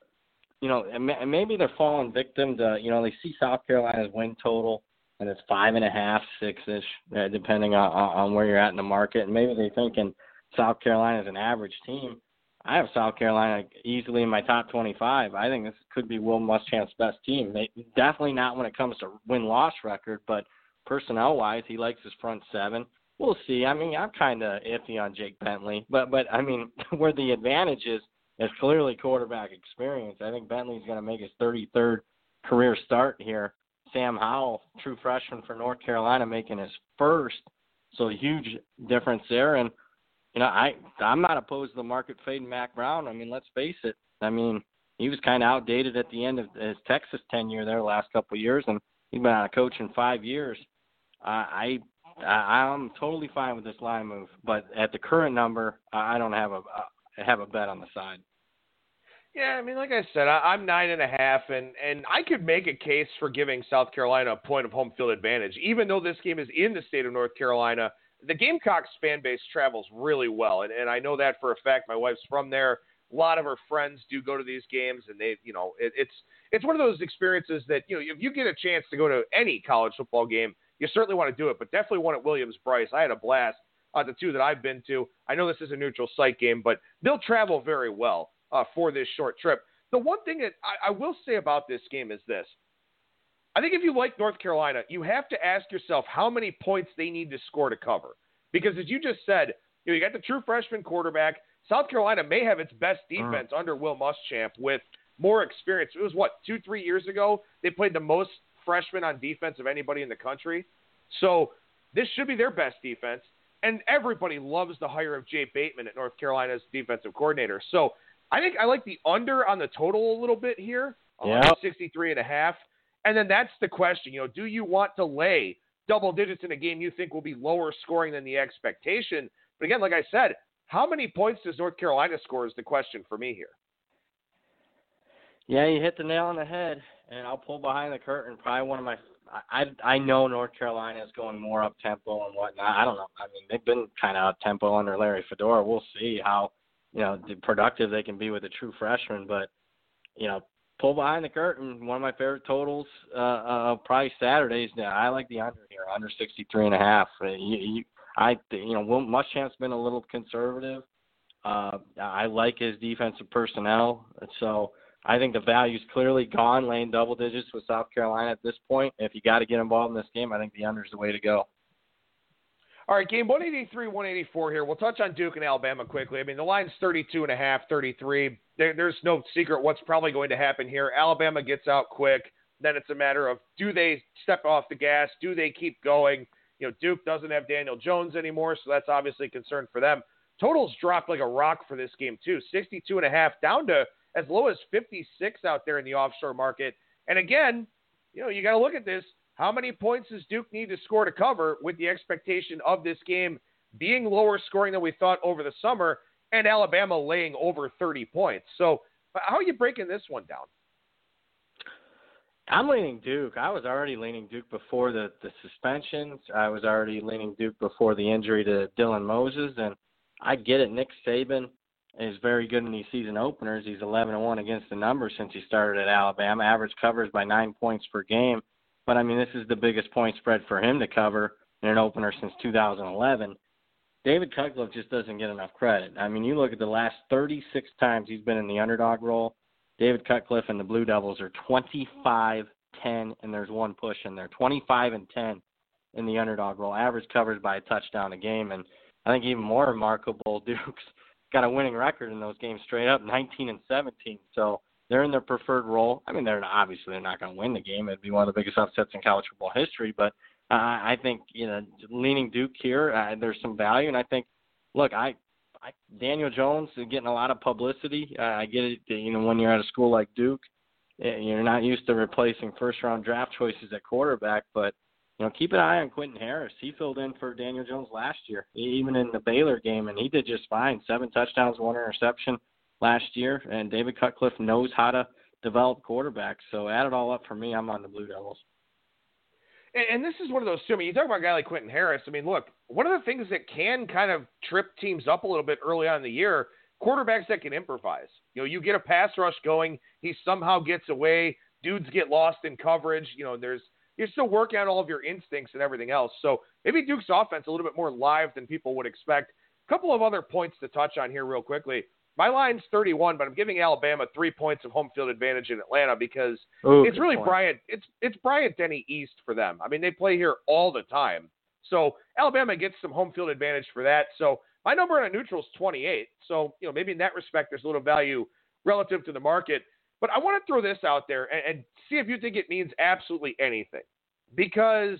you know, and maybe they're falling victim to, you know, they see South Carolina's win total and it's five and a half, six ish, uh, depending on, on where you're at in the market. And maybe they're thinking South Carolina is an average team. I have South Carolina easily in my top 25. I think this could be Will Muschamp's best team. They, definitely not when it comes to win loss record, but personnel wise, he likes his front seven. We'll see. I mean, I'm kind of iffy on Jake Bentley, but but I mean, *laughs* where the advantage is is clearly quarterback experience. I think Bentley's going to make his 33rd career start here. Sam Howell, true freshman for North Carolina, making his first, so huge difference there. And you know, I I'm not opposed to the market fading Mack Brown. I mean, let's face it. I mean, he was kind of outdated at the end of his Texas tenure there the last couple of years, and he's been out of coach in five years. Uh, I I'm totally fine with this line move, but at the current number, I don't have a have a bet on the side.
Yeah, I mean, like I said, I, am nine and a half, and and I could make a case for giving South Carolina a point of home field advantage, even though this game is in the state of North Carolina. The Gamecocks fan base travels really well, and, and I know that for a fact. My wife's from there. A lot of her friends do go to these games, and they, you know, it, it's it's one of those experiences that you know if you get a chance to go to any college football game, you certainly want to do it. But definitely one at Williams Brice. I had a blast. Uh, the two that I've been to. I know this is a neutral site game, but they'll travel very well uh, for this short trip. The one thing that I, I will say about this game is this. I think if you like North Carolina, you have to ask yourself how many points they need to score to cover. Because as you just said, you, know, you got the true freshman quarterback. South Carolina may have its best mm. defense mm. under Will Muschamp with more experience. It was what two, three years ago they played the most freshmen on defense of anybody in the country. So this should be their best defense. and everybody loves the hire of Jay Bateman at North Carolina's defensive coordinator. So I think I like the under on the total a little bit here,
Yep.
63 and a half. And then that's the question, you know, do you want to lay double digits in a game you think will be lower scoring than the expectation? But again, like I said, how many points does North Carolina score is the question for me here.
Yeah, you hit the nail on the head, and I'll pull behind the curtain. Probably one of my. I I know North Carolina is going more up tempo and whatnot. I don't know. I mean, they've been kind of up tempo under Larry Fedora. We'll see how you know productive they can be with a true freshman. But you know, pull behind the curtain. One of my favorite totals uh, uh probably Saturdays. Now I like the under here, under sixty three and a half. Uh, You, you, I you know, Muschamp's been a little conservative. Uh, I like his defensive personnel, so I think the value's clearly gone, laying double digits with South Carolina at this point. If you got to get involved in this game, I think the under's the way to go.
All right, game 183, 184 here. We'll touch on Duke and Alabama quickly. I mean, the line's 32 and a half, 33. There, there's no secret what's probably going to happen here. Alabama gets out quick. Then it's a matter of do they step off the gas? Do they keep going? You know, Duke doesn't have Daniel Jones anymore, so that's obviously a concern for them. Totals dropped like a rock for this game too, 62 and a half down to as low as 56 out there in the offshore market. And again, you know, you got to look at this. How many points does Duke need to score to cover with the expectation of this game being lower scoring than we thought over the summer and Alabama laying over 30 points? So, how are you breaking this one down?
I'm leaning Duke. I was already leaning Duke before the the suspensions. I was already leaning Duke before the injury to Dylan Moses, and I get it. Nick Saban is very good in these season openers. He's 11 and one against the number since he started at Alabama. Average covers by nine points per game, but I mean this is the biggest point spread for him to cover in an opener since 2011. David Cutcliffe just doesn't get enough credit. I mean, you look at the last 36 times he's been in the underdog role. David Cutcliffe and the Blue Devils are 25 10, and there's one push in there. 25 and 10 in the underdog role. Average covers by a touchdown a game. And I think even more remarkable, *laughs* Duke's got a winning record in those games straight up 19 and 17. So they're in their preferred role. I mean, they're not, obviously they're not going to win the game. It'd be one of the biggest upsets in college football history. But uh, I think, you know, leaning Duke here, uh, there's some value. And I think, look, I I, Daniel Jones is getting a lot of publicity. Uh, I get it. You know, when you're at a school like Duke, eh, you're not used to replacing first round draft choices at quarterback. But you know, keep an eye on Quentin Harris. He filled in for Daniel Jones last year, even in the Baylor game, and he did just fine. Seven touchdowns, one interception last year. And David Cutcliffe knows how to develop quarterbacks. So add it all up for me. I'm on the Blue Devils.
And, and this is one of those too. I mean, you talk about a guy like Quentin Harris. I mean, look, one of the things that can kind of trip teams up a little bit early on in the year, quarterbacks that can improvise. You know, you get a pass rush going, he somehow gets away. Dudes get lost in coverage. You know, there's you're still working out all of your instincts and everything else. So maybe Duke's offense a little bit more live than people would expect. A couple of other points to touch on here real quickly. My line's 31, but I'm giving Alabama three points of home field advantage in Atlanta because
Ooh,
it's really
point.
Bryant. It's it's Bryant Denny East for them. I mean, they play here all the time, so Alabama gets some home field advantage for that. So my number on a neutral is 28. So you know maybe in that respect there's a little value relative to the market. But I want to throw this out there and, and see if you think it means absolutely anything, because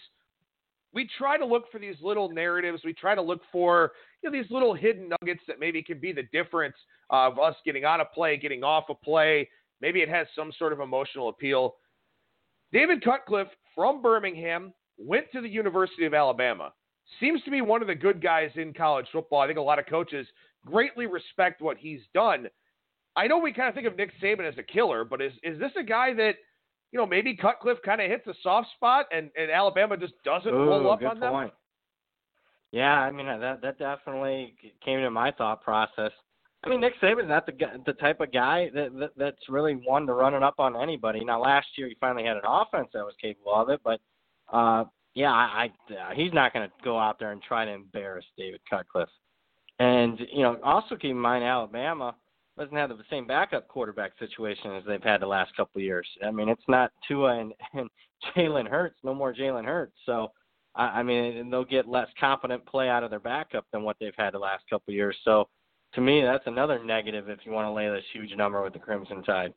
we try to look for these little narratives. We try to look for you know these little hidden nuggets that maybe can be the difference of us getting on a play, getting off a play. Maybe it has some sort of emotional appeal. David Cutcliffe from Birmingham went to the University of Alabama. Seems to be one of the good guys in college football. I think a lot of coaches greatly respect what he's done. I know we kind of think of Nick Saban as a killer, but is is this a guy that you know maybe Cutcliffe kind of hits a soft spot and, and Alabama just doesn't
Ooh,
roll up on them?
point. Yeah, I mean that that definitely came to my thought process. I mean, Nick Saban's not the the type of guy that, that that's really one to run it up on anybody. Now, last year he finally had an offense that was capable of it, but uh, yeah, I, I uh, he's not going to go out there and try to embarrass David Cutcliffe. And you know, also keep in mind Alabama doesn't have the same backup quarterback situation as they've had the last couple of years. I mean, it's not Tua and, *laughs* and Jalen Hurts, no more Jalen Hurts. So, I, I mean, they'll get less confident play out of their backup than what they've had the last couple of years. So, to me, that's another negative if you want to lay this huge number with the Crimson Tide.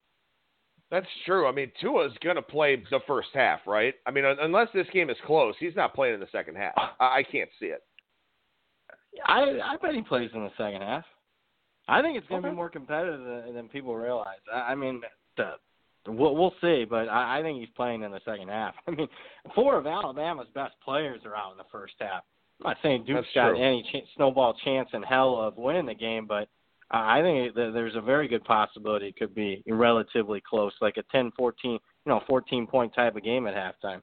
That's true. I mean, Tua's going to play the first half, right? I mean, unless this game is close, he's not playing in the second half. I, I can't see it.
I I bet he plays in the second half. I think it's going to
Okay.
be more competitive than, than people realize. I, I mean, the, we'll, we'll see, but I, I think he's playing in the second half. *laughs* I mean, four of Alabama's best players are out in the first half. I'm not saying Duke's
That's
got
true.
any ch- snowball chance in hell of winning the game, but I I think that there's a very good possibility it could be relatively close, like a 10, 14, you know, 14 point type of game at halftime.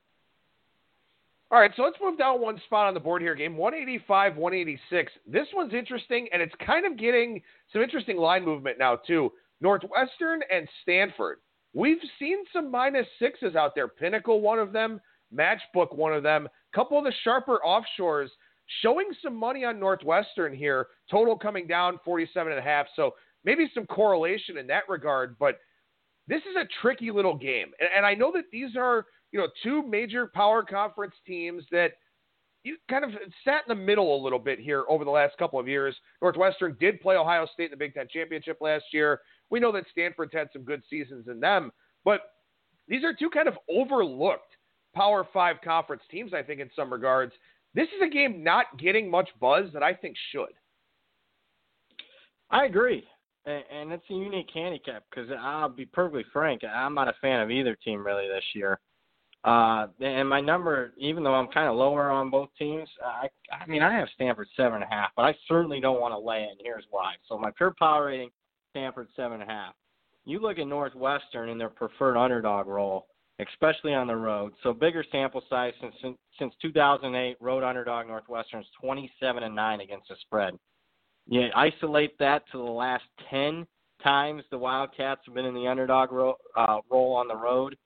All right, so let's move down one spot on the board here. Game 185, 186. This one's interesting, and it's kind of getting some interesting line movement now, too. Northwestern and Stanford. We've seen some minus sixes out there. Pinnacle, one of them. Matchbook, one of them. Couple of the sharper offshores showing some money on Northwestern here. Total coming down 47 and a half. So maybe some correlation in that regard, but this is a tricky little game. And, and I know that these are, you know, two major power conference teams that you kind of sat in the middle a little bit here over the last couple of years. Northwestern did play Ohio State in the Big Ten championship last year. We know that Stanford's had some good seasons in them, but these are two kind of overlooked Power Five conference teams, I think, in some regards. This is a game not getting much buzz that I think should.
I agree, and, it's a unique handicap because I'll be perfectly frank, I'm not a fan of either team really this year. Uh, and my number, even though I'm kind of lower on both teams, I, I mean I have Stanford seven and a half, but I certainly don't want to lay it. And here's why. So my pure power rating, Stanford seven and a half. You look at Northwestern in their preferred underdog role, especially on the road. So bigger sample size since since, since 2008, road underdog Northwestern is 27 and nine against the spread. You isolate that to the last 10 times the Wildcats have been in the underdog ro- uh, role on the road,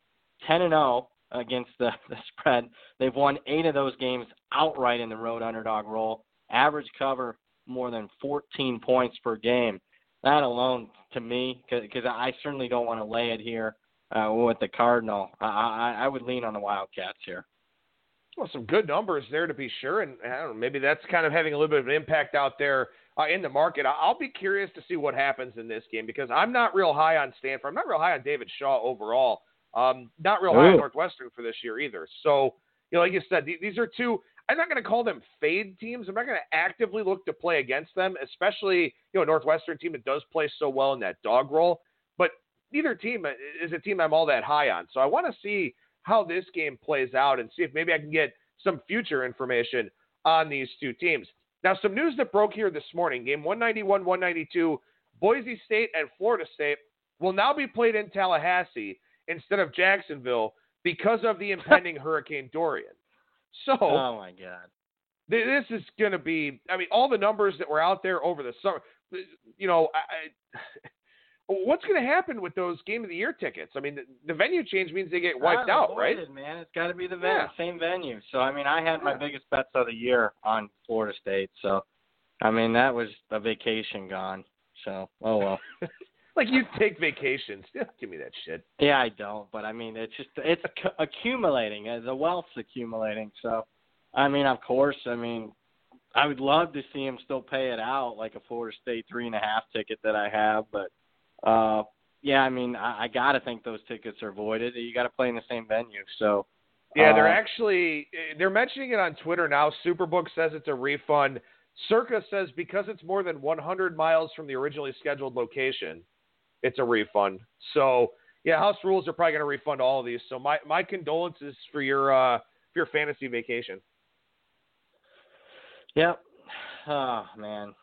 10 and 0 against the, *laughs* the spread. They've won eight of those games outright in the road underdog role. Average cover more than 14 points per game. That alone, to me, because I certainly don't want to lay it here uh, with the Cardinal. I, I, I would lean on the Wildcats here.
Well, some good numbers there to be sure, and know, maybe that's kind of having a little bit of an impact out there uh, in the market. I'll be curious to see what happens in this game because I'm not real high on Stanford. I'm not real high on David Shaw overall. Um, not real high on
Ooh.
Northwestern for this year either. So, you know, like you said, th- these are two. I'm not going to call them fade teams. I'm not going to actively look to play against them, especially you know Northwestern team that does play so well in that dog roll. But neither team is a team I'm all that high on. So I want to see how this game plays out and see if maybe I can get some future information on these two teams. Now, some news that broke here this morning game 191 192, Boise State and Florida State will now be played in Tallahassee instead of Jacksonville because of the impending *laughs* Hurricane Dorian. So,
Oh my God.
th- this is going to be, I mean, all the numbers that were out there over the summer, you know, I, I, *laughs* what's going to happen with those game of the year tickets? I mean, the, the venue change means they get wiped out, right?
Man, it's got to be the
Yeah.
same venue. So I mean, I had my biggest bets of the year on Florida State. So, I mean, that was a vacation gone. So, oh well. *laughs*
Like you take vacations. *laughs* Give me that shit.
yeah, I don't, but I mean, it's just it's c- accumulating. uh, The wealth's accumulating. So, I mean, of course, I mean, I would love to see him still pay it out like a Florida State three and a half ticket that I have, but uh yeah, I mean, I, I got to think those tickets are voided. You got to play in the same venue. So,
Yeah, they're
uh,
actually they're mentioning it on Twitter now. Superbook says it's a refund. Circa says because it's more than 100 miles from the originally scheduled location, it's a refund. So yeah, house rules are probably going to refund all of these. So my my condolences for your uh for your fantasy vacation.
Yep. Oh man.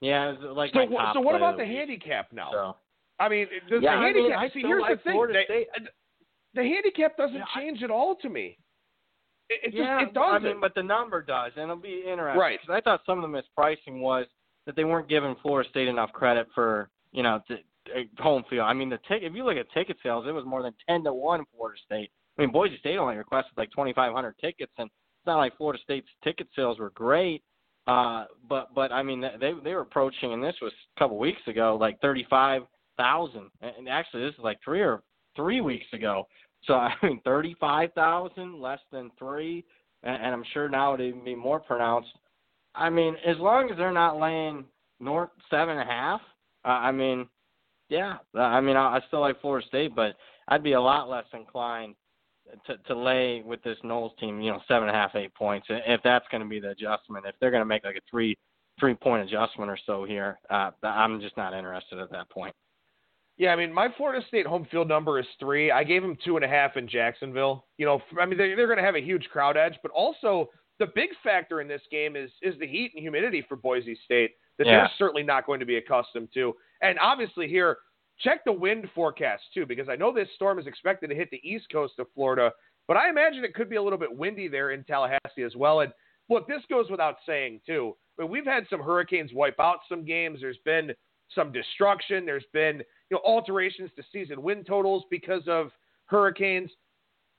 Yeah, it was like
So
my
so what about
the
the handicap now?
So
I mean, does
Yeah,
the
I mean,
handicap?
I
see, here's
like
the thing. They- the handicap doesn't
Yeah, I-
change at all to me. It, it just
yeah,
it doesn't.
I mean, but the number does, and it'll be interesting.
Right.
'cause I thought some of the mispricing was that they weren't giving Florida State enough credit for you know uh, home field. I mean, the tick. If you look at ticket sales, it was more than ten to one in Florida State. I mean, Boise State only requested like twenty five hundred tickets, and it's not like Florida State's ticket sales were great. Uh, but but I mean, they they were approaching, and this was a couple weeks ago, like thirty five thousand, and actually this is like three or three weeks ago. So *laughs* I mean, thirty-five thousand, less than three, and, and I'm sure now it'd even be more pronounced. I mean, as long as they're not laying north seven and a half, uh, I mean, yeah, I mean, I, I still like Florida State, but I'd be a lot less inclined to to lay with this Knowles team, you know, seven and a half, eight points, if that's going to be the adjustment. If they're going to make like a three three point adjustment or so here, uh, I'm just not interested at that point.
Yeah, I mean, my Florida State home field number is three. I gave them two and a half in Jacksonville. You know, I mean, they're, they're going to have a huge crowd edge, but also the big factor in this game is is the heat and humidity for Boise State that
Yeah.
they're certainly not going to be accustomed to. And obviously, here, check the wind forecast too, because I know this storm is expected to hit the east coast of Florida, but I imagine it could be a little bit windy there in Tallahassee as well. And look, this goes without saying too. I mean, we've had some hurricanes wipe out some games. There's been some destruction. There's been you know alterations to season win totals because of hurricanes.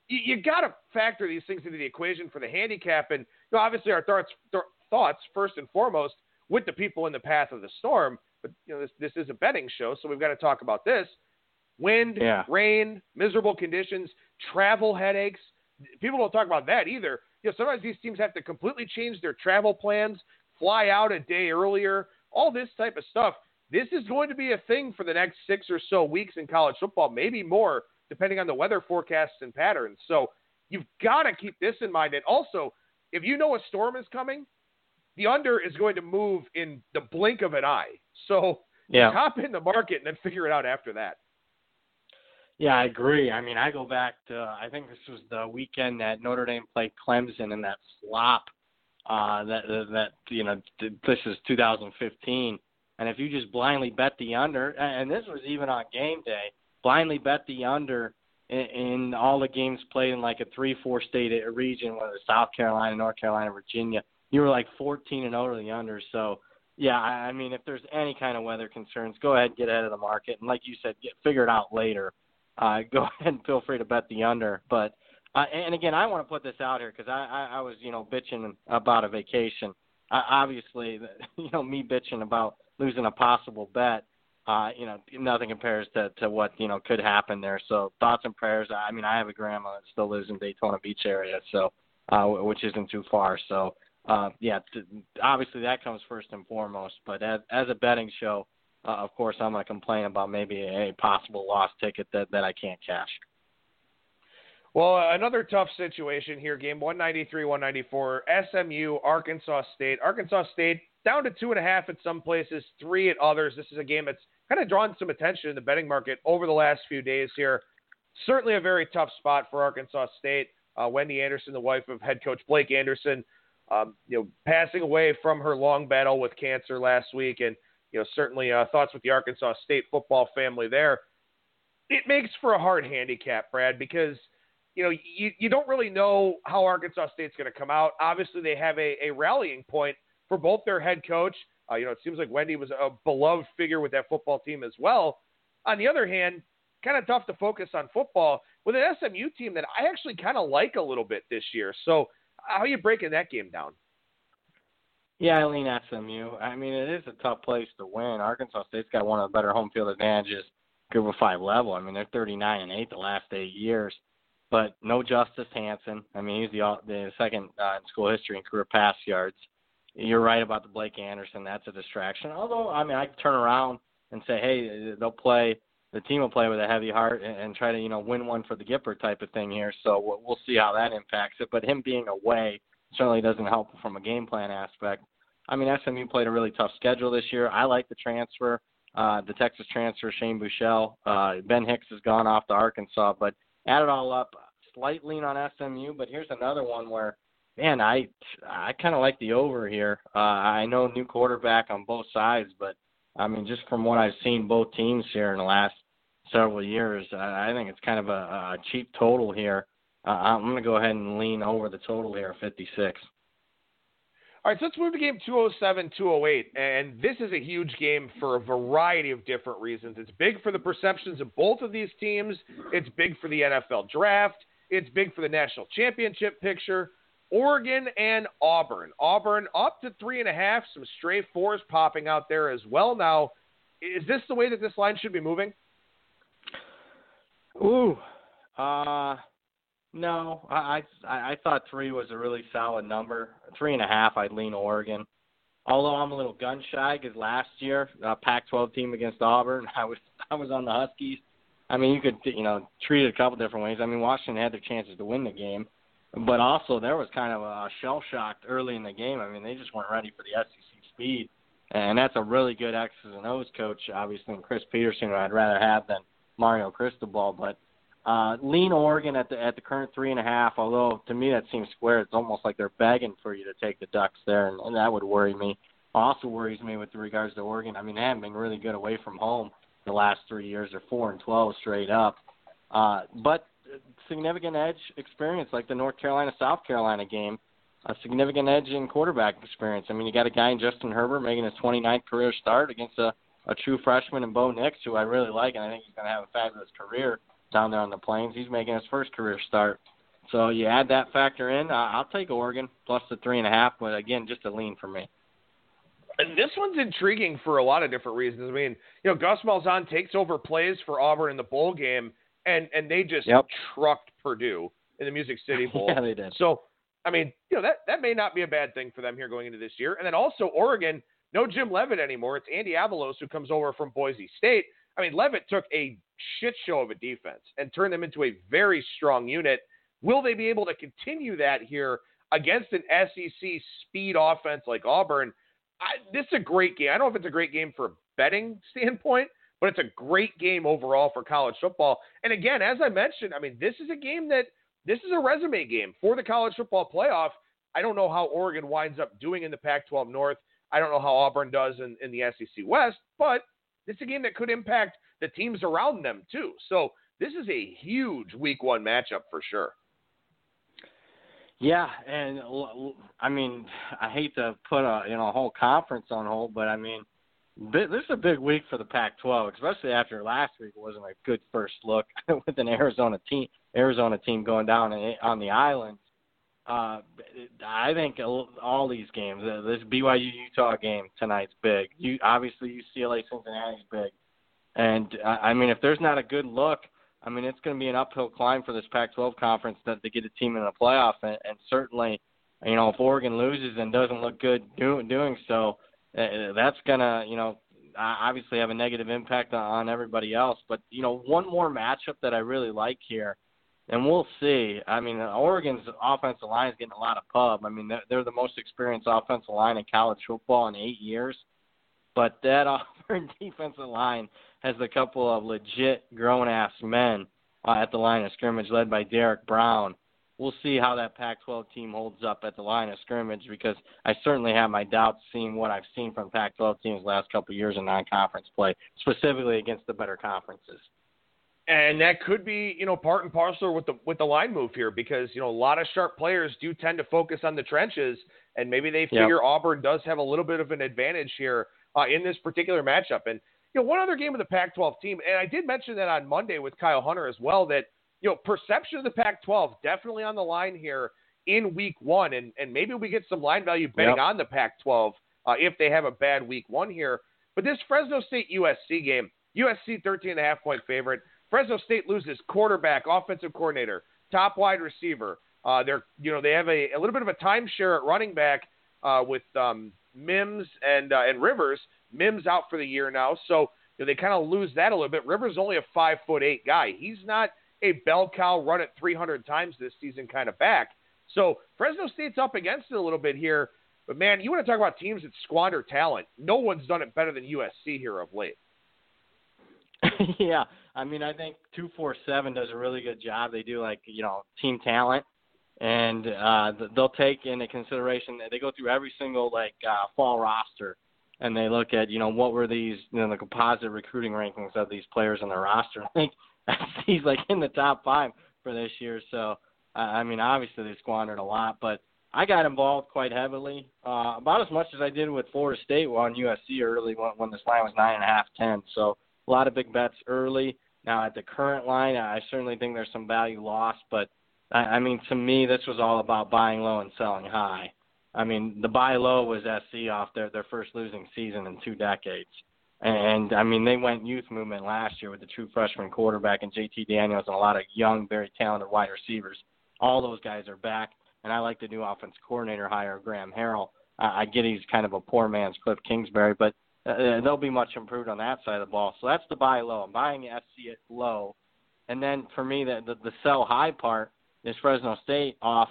You, you got to factor these things into the equation for the handicap. And you know, obviously, our thoughts th- thoughts first and foremost with the people in the path of the storm. But you know, this this is a betting show, so we've got to talk about this. Wind,
Yeah.
rain, miserable conditions, travel headaches. People don't talk about that either. You know, sometimes these teams have to completely change their travel plans, fly out a day earlier, all this type of stuff. This is going to be a thing for the next six or so weeks in college football, maybe more, depending on the weather forecasts and patterns. So you've got to keep this in mind. And also, if you know a storm is coming, the under is going to move in the blink of an eye. So
Yeah.
hop in the market and then figure it out after that.
Yeah, I agree. I mean, I go back to I think this was the weekend that Notre Dame played Clemson and that flop. Uh, that that you know this is 2015, and if you just blindly bet the under, and this was even on game day, blindly bet the under in, in all the games played in like a three-four state region, whether it's South Carolina, North Carolina, Virginia, you were like 14 and over the under. So yeah, I I mean, if there's any kind of weather concerns, go ahead and get ahead of the market, and like you said, get figure it out later uh, *laughs* go ahead and feel free to bet the under. But uh, and again, I want to put this out here because I, I I was you know bitching about a vacation. Uh, obviously, *laughs* you know me bitching about losing a possible bet. Uh, you know, nothing compares to to what you know could happen there. So thoughts and prayers. I mean, I have a grandma that still lives in Daytona Beach area, so uh, which isn't too far. So uh, yeah, obviously that comes first and foremost. But as as a betting show, uh, of course, I'm going to complain about maybe a possible lost ticket that, that I can't cash.
Well, uh, another tough situation here. Game 193, 194. SMU, Arkansas State. Arkansas State down to two and a half at some places, three at others. This is a game that's kind of drawn some attention in the betting market over the last few days here. Certainly a very tough spot for Arkansas State. Uh, Wendy Anderson, the wife of head coach Blake Anderson, um, you know, passing away from her long battle with cancer last week, and you know, certainly uh, thoughts with the Arkansas State football family there. It makes for a hard handicap, Brad, because you know you, you don't really know how Arkansas State's going to come out. Obviously, they have a, a rallying point for both their head coach. Uh, you know, it seems like Wendy was a beloved figure with that football team as well. On the other hand, kind of tough to focus on football with an SMU team that I actually kind of like a little bit this year. So, how are you breaking that game down?
Yeah, I lean SMU. I mean, it is a tough place to win. Arkansas State's got one of the better home field advantages, group of five level. I mean, they're 39 and eight the last eight years, but no Justice Hansen. I mean, he's the the second uh, in school history in career pass yards. You're right about the Blake Anderson. That's a distraction. Although, I mean, I turn around and say, hey, they'll play. The team will play with a heavy heart and, and try to, you know, win one for the Gipper type of thing here. So we'll, we'll see how that impacts it. But him being away certainly doesn't help from a game plan aspect. I mean, SMU played a really tough schedule this year. I like the transfer, uh, the Texas transfer, Shane Buechele. Uh, ben Hicks has gone off to Arkansas, but add it all up, slight lean on SMU. But here's another one where, man, I I kind of like the over here. Uh, I know new quarterback on both sides, but I mean, just from what I've seen both teams here in the last several years, I, think it's kind of a, a cheap total here. Uh, I'm going to go ahead and lean over the total here, 56.
All right, so let's move to game 207, 208. And this is a huge game for a variety of different reasons. It's big for the perceptions of both of these teams, it's big for the NFL draft, it's big for the national championship picture. Oregon and Auburn. Auburn up to three and a half, some stray fours popping out there as well. Now, is this the way that this line should be moving?
Ooh, uh, no, I, I I thought three was a really solid number. Three and a half, I'd lean Oregon. Although I'm a little gun shy because last year, uh, Pac-12 team against Auburn, *laughs* I was I was on the Huskies. I mean, you could you know treat it a couple different ways. I mean, Washington had their chances to win the game, but also there was kind of a shell shocked early in the game. I mean, they just weren't ready for the SEC speed, and that's a really good X's and O's coach, obviously, and Chris Petersen, who I'd rather have than Mario Cristobal. But uh, lean Oregon at the at the current three and a half. Although to me that seems square. It's almost like they're begging for you to take the Ducks there, and, and that would worry me. Also worries me with regards to Oregon. I mean, they haven't been really good away from home the last three years. They're four and twelve straight up. Uh, but significant edge experience like the North Carolina South Carolina game, a significant edge in quarterback experience. I mean, you got a guy in Justin Herbert making his 29th career start against a, a true freshman in Bo Nix, who I really like, and I think he's going to have a fabulous career down there on the plains. He's making his first career start. So you add that factor in, uh, I'll take Oregon plus the three and a half, but again, just a lean for me.
And this one's intriguing for a lot of different reasons. I mean, you know, Gus Malzahn takes over plays for Auburn in the bowl game, and and they just
yep.
trucked Purdue in the Music City *laughs* Bowl.
yeah, they did.
So, I mean, you know, that that may not be a bad thing for them here going into this year. And then also Oregon, no Jim Leavitt anymore. It's Andy Avalos who comes over from Boise State. I mean, Leavitt took a shit show of a defense and turned them into a very strong unit. Will they be able to continue that here against an SEC speed offense like Auburn? I, this is a great game. I don't know if it's a great game for a betting *laughs* standpoint, but it's a great game overall for college football. And again, as I mentioned, I mean, this is a game that this is a resume game for the college football playoff. I don't know how Oregon winds up doing in the Pac 12 North. I don't know how Auburn does in, in the SEC West, but it's a game that could impact the teams around them, too. So this is a huge week one matchup for sure.
Yeah, and I mean, I hate to put a you know a whole conference on hold, but I mean, this is a big week for the Pac-12, especially after last week wasn't a good first look *laughs* with an Arizona team Arizona team going down on the island. Uh, I think all these games, uh, this BYU Utah game tonight's big. You obviously UCLA Cincinnati's big, and I mean if there's not a good look I mean, it's going to be an uphill climb for this Pac-12 conference to, to get a team in the playoff, and, and certainly, you know, if Oregon loses and doesn't look good do, doing so, uh, that's to, you know, obviously have a negative impact on everybody else. But you know, one more matchup that I really like here, and we'll see. I mean, Oregon's offensive line is getting a lot of pub. I mean, they're, they're the most experienced offensive line in college football in eight years, but that *laughs* Auburn defensive line has a couple of legit grown ass men uh, at the line of scrimmage, led by Derrick Brown. We'll see how that Pac-12 team holds up at the line of scrimmage because I certainly have my doubts seeing what I've seen from Pac-12 teams last couple of years in non-conference play, specifically against the better conferences.
And that could be, you know, part and parcel with the with the line move here because you know a lot of sharp players do tend to focus on the trenches, and maybe they figure yep. Auburn does have a little bit of an advantage here uh, in this particular matchup. And you know, one other game of the Pac-12 team, and I did mention that on Monday with Kyle Hunter as well, that you know, perception of the Pac-12 definitely on the line here in Week One, and and maybe we get some line value betting yep. on the Pac-12 uh, if they have a bad Week One here. But this Fresno State USC game, USC 13 and a half point favorite. Fresno State loses quarterback, offensive coordinator, top wide receiver. Uh, they're you know they have a, a little bit of a timeshare at running back uh, with um, Mims and uh, and Rivers. Mims out for the year now, so you know, they kind of lose that a little bit. Rivers is only a five foot eight guy. He's not a bell cow run it 300 times this season kind of back. So Fresno State's up against it a little bit here. But man, you want to talk about teams that squander talent? No one's done it better than USC here of late. *laughs*
yeah, I mean, I think two four seven does a really good job. They do like you know team talent, and uh, they'll take into consideration that they go through every single like uh, fall roster and they look at you know what were these you know the composite recruiting rankings of these players on the roster. *laughs* I think he's like in the top five for this year. So I mean, obviously they squandered a lot, but I got involved quite heavily, uh, about as much as I did with Florida State on USC early when, when this line was nine and a half, ten. So a lot of big bets early. Now at the current line, I certainly think there's some value lost, but I, I mean to me this was all about buying low and selling high. I mean, the buy low was SC off their their first losing season in two decades. And I mean, they went youth movement last year with the true freshman quarterback and JT Daniels and a lot of young, very talented wide receivers. All those guys are back, and I like the new offense coordinator hire, Graham Harrell. Uh, I get he's kind of a poor man's Cliff Kingsbury, but uh, they'll be much improved on that side of the ball. So that's the buy low. I'm buying SC at low, and then for me, the the, the sell high part is Fresno State off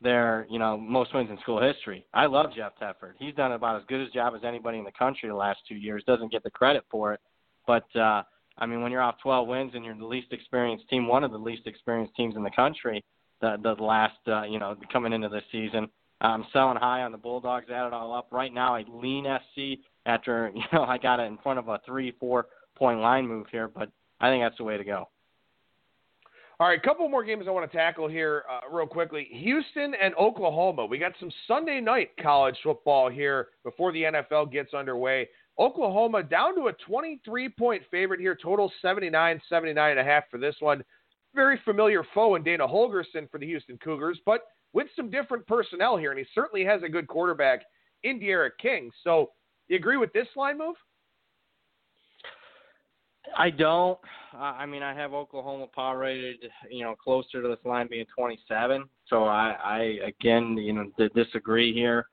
their you know most wins in school history. I love Jeff Tedford. He's done about as good a job as anybody in the country the last two years. Doesn't get the credit for it, but uh, I mean when you're off 12 wins and you're the least experienced team, one of the least experienced teams in the country, the the last uh, you know coming into this season. I'm selling high on the Bulldogs. Add it all up. Right now, I lean SC after *laughs* you know I got it in front of a three four point line move here, but I think that's the way to go.
All right, a couple more games I want to tackle here uh, real quickly. Houston and Oklahoma. We got some Sunday night college football here before the NFL gets underway. Oklahoma down to a 23 point favorite here, total 79, 79 and a half for this one. Very familiar foe in Dana Holgorsen for the Houston Cougars, but with some different personnel here, and he certainly has a good quarterback in D'Eriq King. So, you agree with this line move?
I don't. I mean, I have Oklahoma power rated, you know, closer to this line being 27. So I, I again, you know, disagree here.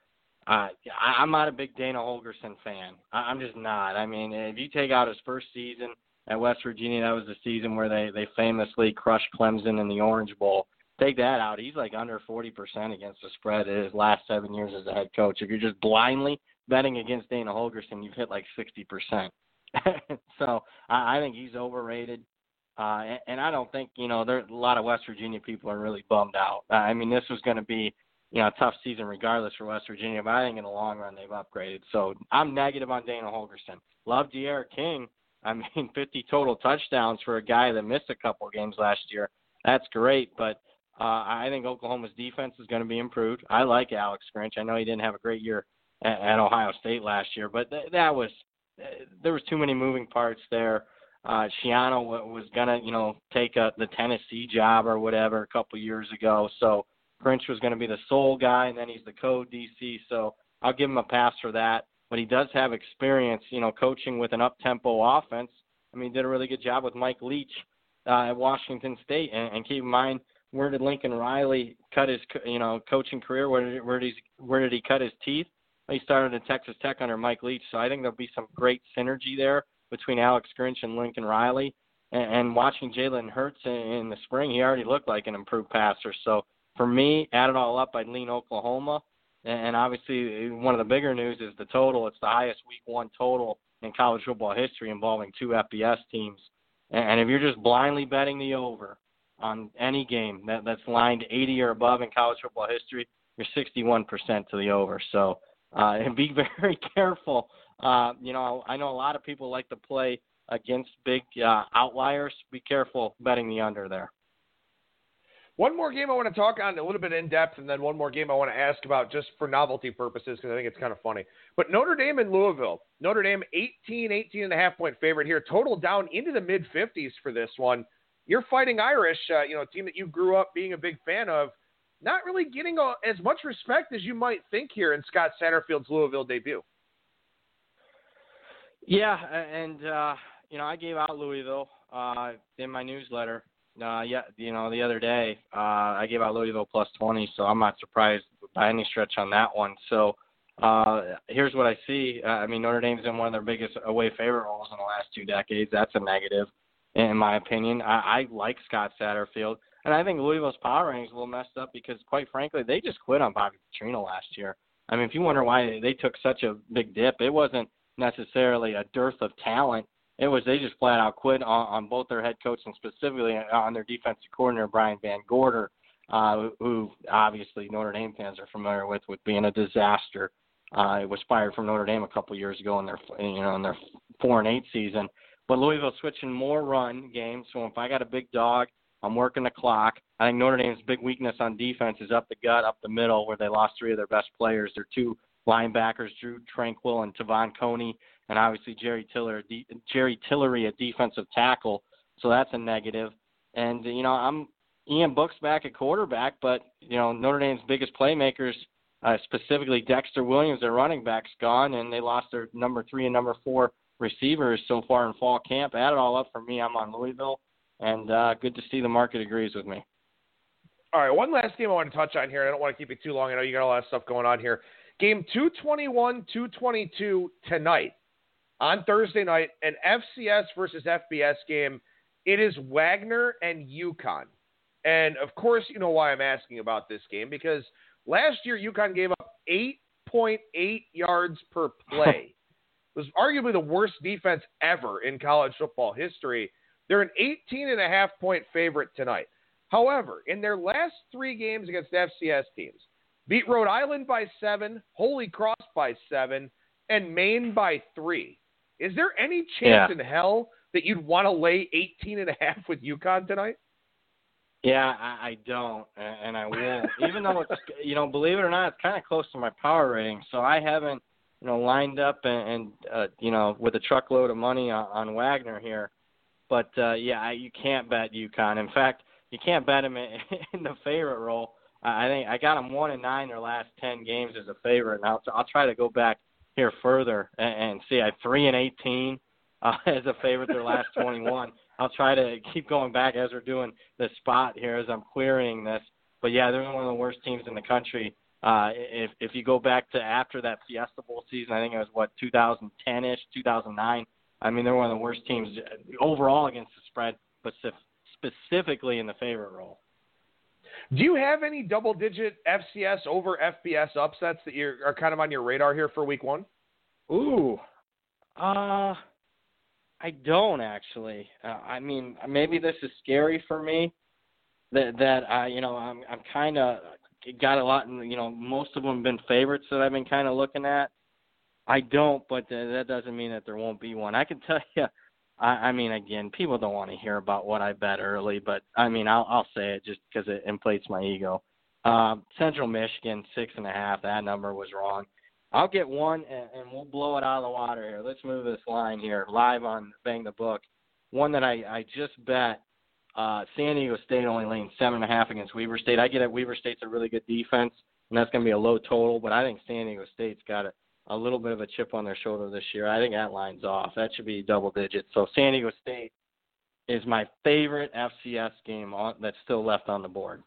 Uh, I'm not a big Dana Holgorsen fan. I'm just not. I mean, if you take out his first season at West Virginia, that was the season where they they famously crushed Clemson in the Orange Bowl. Take that out, he's like under 40% against the spread in his last seven years as a head coach. If you're just blindly betting against Dana Holgorsen, you've hit like 60%. *laughs* so I, I think he's overrated. Uh, and, and I don't think you know there a lot of West Virginia people are really bummed out. I mean, this was going to be you know a tough season regardless for West Virginia, but I think in the long run they've upgraded. So I'm negative on Dana Holgorsen. Love D'Eriq King. *laughs* I mean, 50 total touchdowns for a guy that missed a couple of games last year. That's great, but uh, I think Oklahoma's defense is going to be improved. I like Alex Grinch. I know he didn't have a great year at, Ohio State last year, but th- that was there was too many moving parts there. Uh, Schiano was gonna, you know, take a, the Tennessee job or whatever a couple years ago. So Grinch was to be the sole guy, and then he's the co-DC. So I'll give him a pass for that. But he does have experience, you know, coaching with an up-tempo offense. I mean, he did a really good job with Mike Leach uh, at Washington State. And, and keep in mind, where did Lincoln Riley cut his, you know, coaching career? Where did where did he where did he cut his teeth? He started at Texas Tech under Mike Leach, so I think there'll be some great synergy there between Alex Grinch and Lincoln Riley. And, and watching Jalen Hurts in, in the spring, he already looked like an improved passer. So for me, add it all up, I'd lean Oklahoma. And obviously, one of the bigger news is the total. It's the highest Week One total in college football history involving two FBS teams. And if you're just blindly betting the over on any game that, that's lined 80 or above in college football history, you're 61% to the over. So uh, and be *laughs* very careful. Uh, you know, I know a lot of people like to play against big uh, outliers. Be careful betting the under there.
One more game I want to talk on a little bit in depth, and then one more game I want to ask about just for novelty purposes because I think it's kind of funny. But Notre Dame and Louisville. Notre Dame 18, 18 and a half point favorite here. Total down into the mid 50s for this one. You're fighting Irish, uh, you know, a team that you grew up being a big fan of not really getting a, as much respect as you might think here in Scott Satterfield's Louisville debut.
Yeah, and uh, you know I gave out Louisville uh, in my newsletter. Uh, yeah, you know the other day uh, I gave out Louisville plus twenty, so I'm not surprised by any stretch on that one. So uh, here's what I see. Uh, I mean Notre Dame's in one of their biggest away favorite roles in the last two decades. That's a negative, in my opinion. I, I like Scott Satterfield. And I think Louisville's power rankings a little messed up because, quite frankly, they just quit on Bobby Petrino last year. I mean, if you wonder why they took such a big dip, it wasn't necessarily a dearth of talent. It was they just flat out quit on, on both their head coach and specifically on their defensive coordinator Brian VanGorder, uh, who obviously Notre Dame fans are familiar with, with being a disaster. Uh, it was fired from Notre Dame a couple years ago in their you know in their four and eight season. But Louisville switching more run games. So if I got a big dog I'm working the clock. I think Notre Dame's big weakness on defense is up the gut, up the middle, where they lost three of their best players. Their two linebackers, Drue Tranquill and Te'von Coney, and obviously Jerry Tiller, Jerry Tillery, a defensive tackle. So that's a negative. And you know, I'm Ian Book's back at quarterback, but you know Notre Dame's biggest playmakers, uh, specifically Dexter Williams, their running back's gone, and they lost their number three and number four receivers so far in fall camp. Add it all up for me, I'm on Louisville and uh, good to see the market agrees with me.
All right, one last game I want to touch on here. I don't want to keep it too long. I know you got a lot of stuff going on here. Game 221, 222 tonight on Thursday night, an FCS versus FBS game. It is Wagner and UConn. And of course, you know why I'm asking about this game because last year UConn gave up 8.8 yards per play. *laughs* it was arguably the worst defense ever in college football history. They're an 18 and a half point favorite tonight. However, in their last three games against FCS teams, beat Rhode Island by seven, Holy Cross by seven, and Maine by three. Is there any chance
Yeah.
in hell that you'd want to lay 18 and a half with UConn tonight?
Yeah, I, I don't, and I won't. Even though it's, *laughs* you know, believe it or not, it's kind of close to my power rating. So I haven't, you know, lined up and, and uh, you know, with a truckload of money on, on Wagner here. But uh, yeah, you can't bet UConn. In fact, you can't bet him in, *laughs* in the favorite role. I think I got him one and nine their last ten games as a favorite. Now I'll, I'll try to go back here further and, and see. I three and eighteen uh, *laughs* as a favorite their last *laughs* twenty one. I'll try to keep going back as we're doing the spot here as I'm querying this. But yeah, they're one of the worst teams in the country. Uh, if if you go back to after that Fiesta Bowl season, I think it was what 2010 ish, 2009. I mean, they're one of the worst teams overall against the spread, but specifically in the favorite role.
Do you have any double digit FCS over FBS upsets that you're, are kind of on your radar here for week one?
Ooh, uh, I don't actually. Uh, I mean, maybe this is scary for me. That that I, you know, I'm I'm kind of got a lot. You know, most of them have been favorites that I've been kind of looking at. I don't, but that doesn't mean that there won't be one. I can tell *laughs* you. I, I mean, again, people don't want to hear about what I bet early, but I mean, I'll I'll say it just because it inflates my ego. Um, Central Michigan six and a half. That number was wrong. I'll get one, and, and we'll blow it out of the water here. Let's move this line here live on Bang the Book. One that I I just bet. Uh, San Diego State only laying seven and a half against Weber State. I get it. Weber State's a really good defense, and that's going to be a low total. But I think San Diego State's got a, a little bit of a chip on their shoulder this year. I think that line's off. That should be double digits. So San Diego State is my favorite FCS game on, that's still left on the board.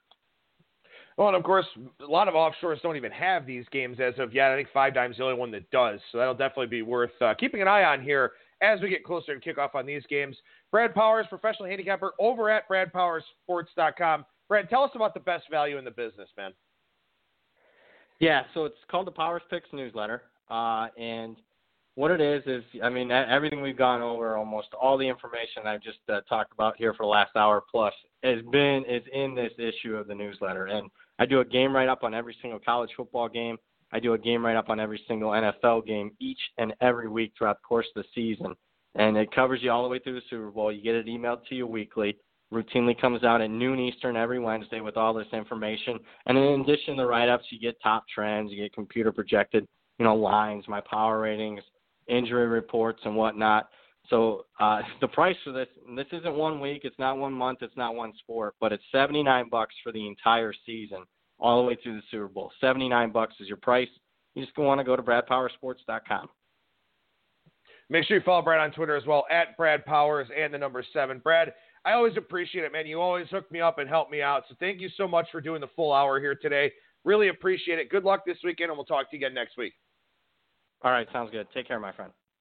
Well, and of course, a lot of offshores don't even have these games as of yet. I think Five Dime's the only one that does, so that'll definitely be worth uh, keeping an eye on here as we get closer to kickoff on these games. Brad Powers, professional handicapper over at BradPowersSports.com. Brad, tell us about the best value in the business, man.
Yeah, so it's called the Powers Picks newsletter, uh, and what it is is, I mean, everything we've gone over, almost all the information I've just uh, talked about here for the last hour plus, has been is in this issue of the newsletter, and I do a game write up on every single college football game. I do a game write up on every single NFL game each and every week throughout the course of the season, and it covers you all the way through the Super Bowl. You get it emailed to you weekly routinely comes out at noon Eastern every Wednesday with all this information. And in addition to the write ups, you get top trends, you get computer projected, you know, lines, my power ratings, injury reports and whatnot. So uh *laughs* the price for this this isn't one week, it's not one month, it's not one sport, but it's seventy nine bucks for the entire season, all the way through the Super Bowl. Seventy nine bucks is your price. You just want to go to bradpowersports.com.
Make sure you follow Brad on Twitter as well at Brad Powers and the number seven. Brad, I always appreciate it, man. You always hook me up and help me out. So thank you so much for doing the full hour here today. Really appreciate it. Good luck this weekend, and we'll talk to you again next week.
All right, sounds good. Take care, my friend.